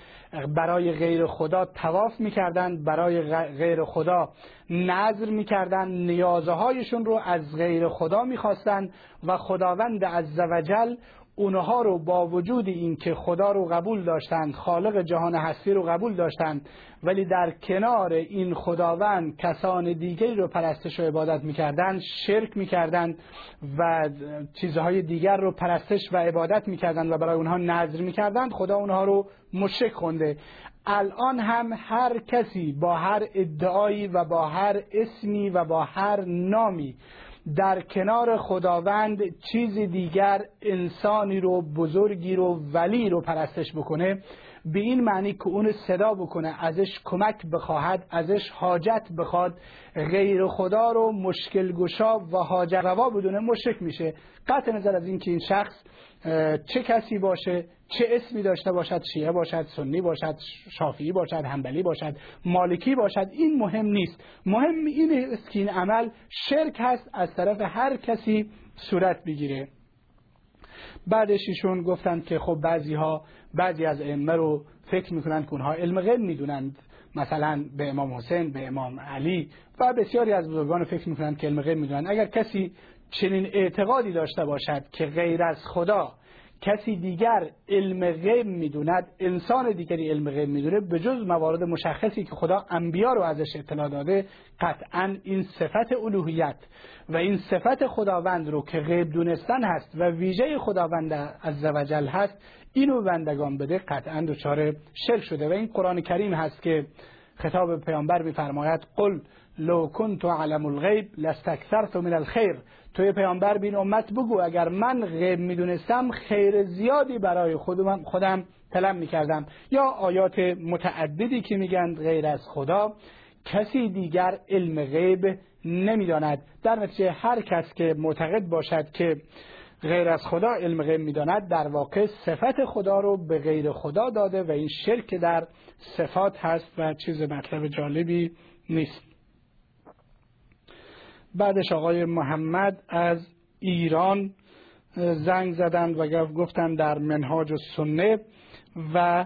برای غیر خدا تواف می کردن برای غیر خدا نظر می کردن نیازهایشون رو از غیر خدا می خواستن و خداوند عزوجل اونها رو با وجود اینکه خدا رو قبول داشتند خالق جهان هستی رو قبول داشتند ولی در کنار این خداوند کسان دیگری رو پرستش و عبادت می‌کردند شرک می‌کردند و چیزهای دیگر رو پرستش و عبادت می‌کردند و برای اونها نظر می‌کردند خدا اونها رو مشرک خونده. الان هم هر کسی با هر ادعایی و با هر اسمی و با هر نامی در کنار خداوند چیز دیگر انسانی رو بزرگی رو ولی رو پرستش بکنه به این معنی که اون صدا بکنه ازش کمک بخواهد ازش حاجت بخواد. غیر خدا رو مشکل گشا و حاجت روا بدونه مشرک میشه. قطع نظر از اینکه این شخص چه کسی باشه چه اسمی داشته باشد شیعه باشد سنی باشد شافعی باشد همبلی باشد مالکی باشد این مهم نیست. مهم این است که این عمل شرک هست از طرف هر کسی صورت بگیره. بعدش ایشون گفتند که خب بعضی ها بعضی از ائمه رو فکر می‌کنند که اونها علم غیب می‌دونند. مثلا به امام حسین به امام علی و بسیاری از بزرگان فکر می‌کنند که علم غیب می‌دونند. اگر کسی چنین اعتقادی داشته باشد که غیر از خدا کسی دیگر علم غیب می‌دوند. انسان دیگری علم غیب می‌دونه به جز موارد مشخصی که خدا انبیا رو ازش اطلاع داده قطعا این صفت الوهیت و این صفت خداوند رو که غیب دونستن هست و ویژه خداوند عزوجل هست اینو بندگان بده قطعا دچار شرک شده. و این قرآن کریم هست که خطاب پیامبر میفرماید قل لو کنت علم الغیب لاستكثرت من الخیر. توی پیامبر بین امت بگو اگر من غیب می‌دونستم خیر زیادی برای خودم خودم طلب می‌کردم. یا آیات متعددی که میگن غیر از خدا کسی دیگر علم غیب نمی‌داند. در نتیجه هر کس که معتقد باشد که غیر از خدا علم غیب می‌داند در واقع صفت خدا رو به غیر خدا داده و این شرک در صفات هست و چیز مطلب جالبی نیست. بعدش آقای محمد از ایران زنگ زدند و گفتند در منهاج سنه و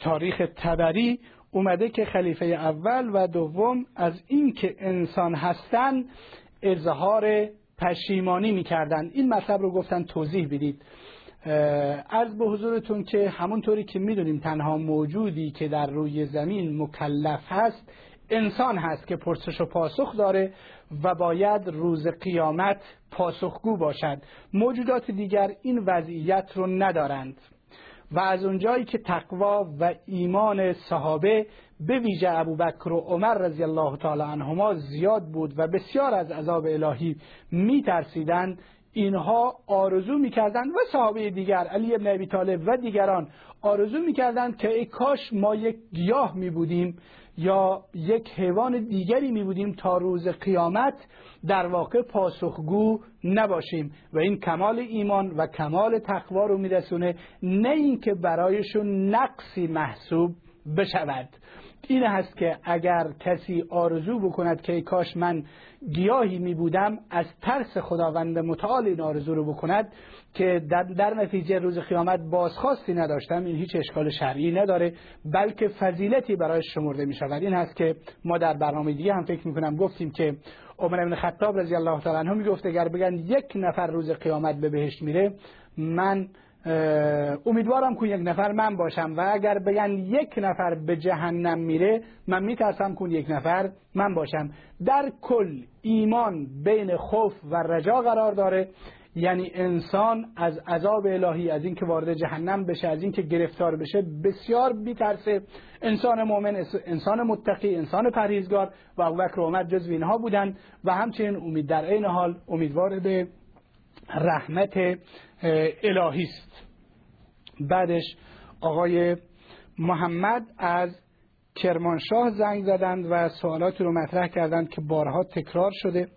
تاریخ تبری اومده که خلیفه اول و دوم از اینکه انسان هستند اظهار پشیمانی می‌کردن این مطلب رو گفتن توضیح بدید. از به حضورتون که همونطوری که می‌دونیم تنها موجودی که در روی زمین مکلف هست انسان هست که پرسش و پاسخ داره و باید روز قیامت پاسخگو باشد. موجودات دیگر این وضعیت رو ندارند. و از اونجایی که تقوا و ایمان صحابه به ویژه ابوبکر و عمر رضی الله تعالی عنهما زیاد بود و بسیار از عذاب الهی میترسیدند اینها آرزو می‌کردند و صحابه دیگر علی ابن ابی طالب و دیگران آرزو می‌کردند که ای کاش ما یک گیاه می بودیم یا یک حیوان دیگری می بودیم تا روز قیامت در واقع پاسخگو نباشیم. و این کمال ایمان و کمال تقوا رو میرسونه نه اینکه برایشون نقصی محسوب بشود. این هست که اگر کسی آرزو بکند که کاش من گیاهی می بودم از ترس خداوند متعال این آرزو رو بکند که در, در نتیجه روز قیامت بازخواستی نداشتم. این هیچ اشکال شرعی نداره بلکه فضیلتی برای شمرده می شود. این هست که ما در برنامه دیگه هم فکر می کنم گفتیم که عمر ابن خطاب رضی الله تعالی عنه می‌گفت اگر بگن یک نفر روز قیامت به بهشت میره من امیدوارم که یک نفر من باشم و اگر بگن یک نفر به جهنم میره من میترسم که یک نفر من باشم. در کل ایمان بین خوف و رجا قرار داره. یعنی انسان از عذاب الهی از اینکه وارد جهنم بشه از اینکه گرفتار بشه بسیار بیترسه انسان مؤمن انسان متقی انسان پرهیزگار و ابوبکر عمر جزو اینها بودند و همچنین امید در عین حال امیدوار به رحمت الهی است. بعدش آقای محمد از کرمانشاه زنگ زدند و سوالاتی رو مطرح کردند که بارها تکرار شده.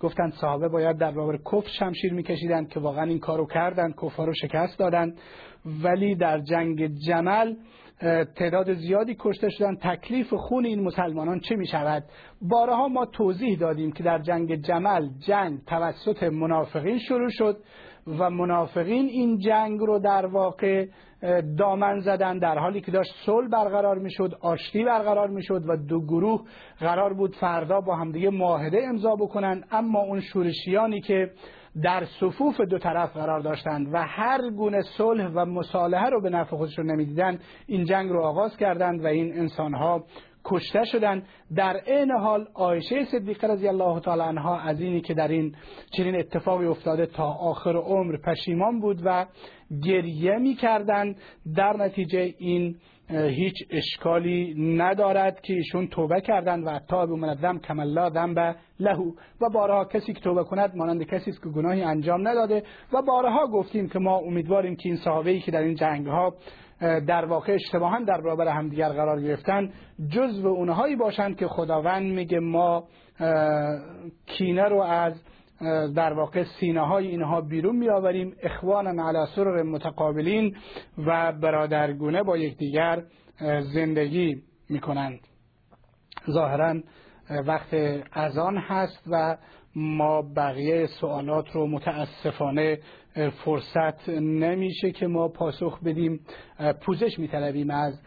گفتند صحابه باید در برابر کفر شمشیر میکشیدند که واقعا این کارو کردند کفار رو شکست دادند. ولی در جنگ جمل تعداد زیادی کشته شدن تکلیف خون این مسلمانان چه می شود بارها ما توضیح دادیم که در جنگ جمل جنگ توسط منافقین شروع شد. و منافقین این جنگ رو در واقع دامن زدن در حالی که داشت صلح برقرار می‌شد آشتی برقرار می‌شد و دو گروه قرار بود فردا با همدیگه معاهده امضا بکنند اما اون شورشیانی که در صفوف دو طرف قرار داشتند و هر گونه صلح و مصالحه رو به نفع خودشون نمی‌دیدند این جنگ رو آغاز کردند و این انسانها کشته شدند در عین حال عایشه صدیقه رضی الله تعالی عنها از اینی که در این چنین اتفاقی افتاده تا آخر عمر پشیمان بود و گریه می‌کردند. در نتیجه این هیچ اشکالی ندارد که ایشون توبه کردند و تاب من الذنب کم الله ذنب لهو و بارها کسی که توبه کند مانند کسی است که گناهی انجام نداده. و بارها گفتیم که ما امیدواریم که این صحابه ای که در این جنگ ها در واقع اشتباها در برابر همدیگر قرار گرفتن جزو اونهایی باشند که خداوند میگه ما کینه رو از در واقع سینه های اینها بیرون می آوریم اخوان علی سرر متقابلین و برادرگونه با یکدیگر زندگی می کنند ظاهرا وقت اذان هست و ما بقیه سوالات رو متاسفانه فرصت نمیشه که ما پاسخ بدیم. پوزش میطلبیم از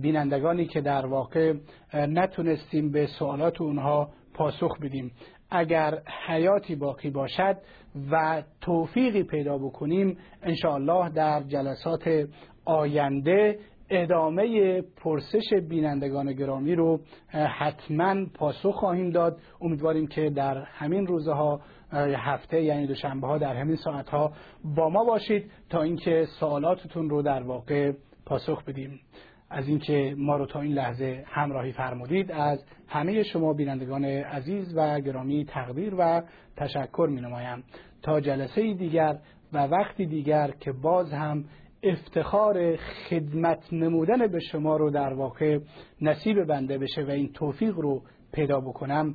بینندگانی که در واقع نتونستیم به سوالات اونها پاسخ بدیم. اگر حیاتی باقی باشد و توفیقی پیدا بکنیم الله در جلسات آینده ادامه پرسش بینندگان گرامی رو حتما پاسخ خواهیم داد. امیدواریم که در همین روزها هفته یعنی دوشنبه ها در همین ساعت ها با ما باشید تا اینکه سوالاتتون رو در واقع پاسخ بدیم. از اینکه ما رو تا این لحظه همراهی فرمودید از همه شما بینندگان عزیز و گرامی تقدیر و تشکر می نمایم تا جلسه دیگر و وقتی دیگر که باز هم افتخار خدمت نمودن به شما رو در واقع نصیب بنده بشه و این توفیق رو پیدا بکنم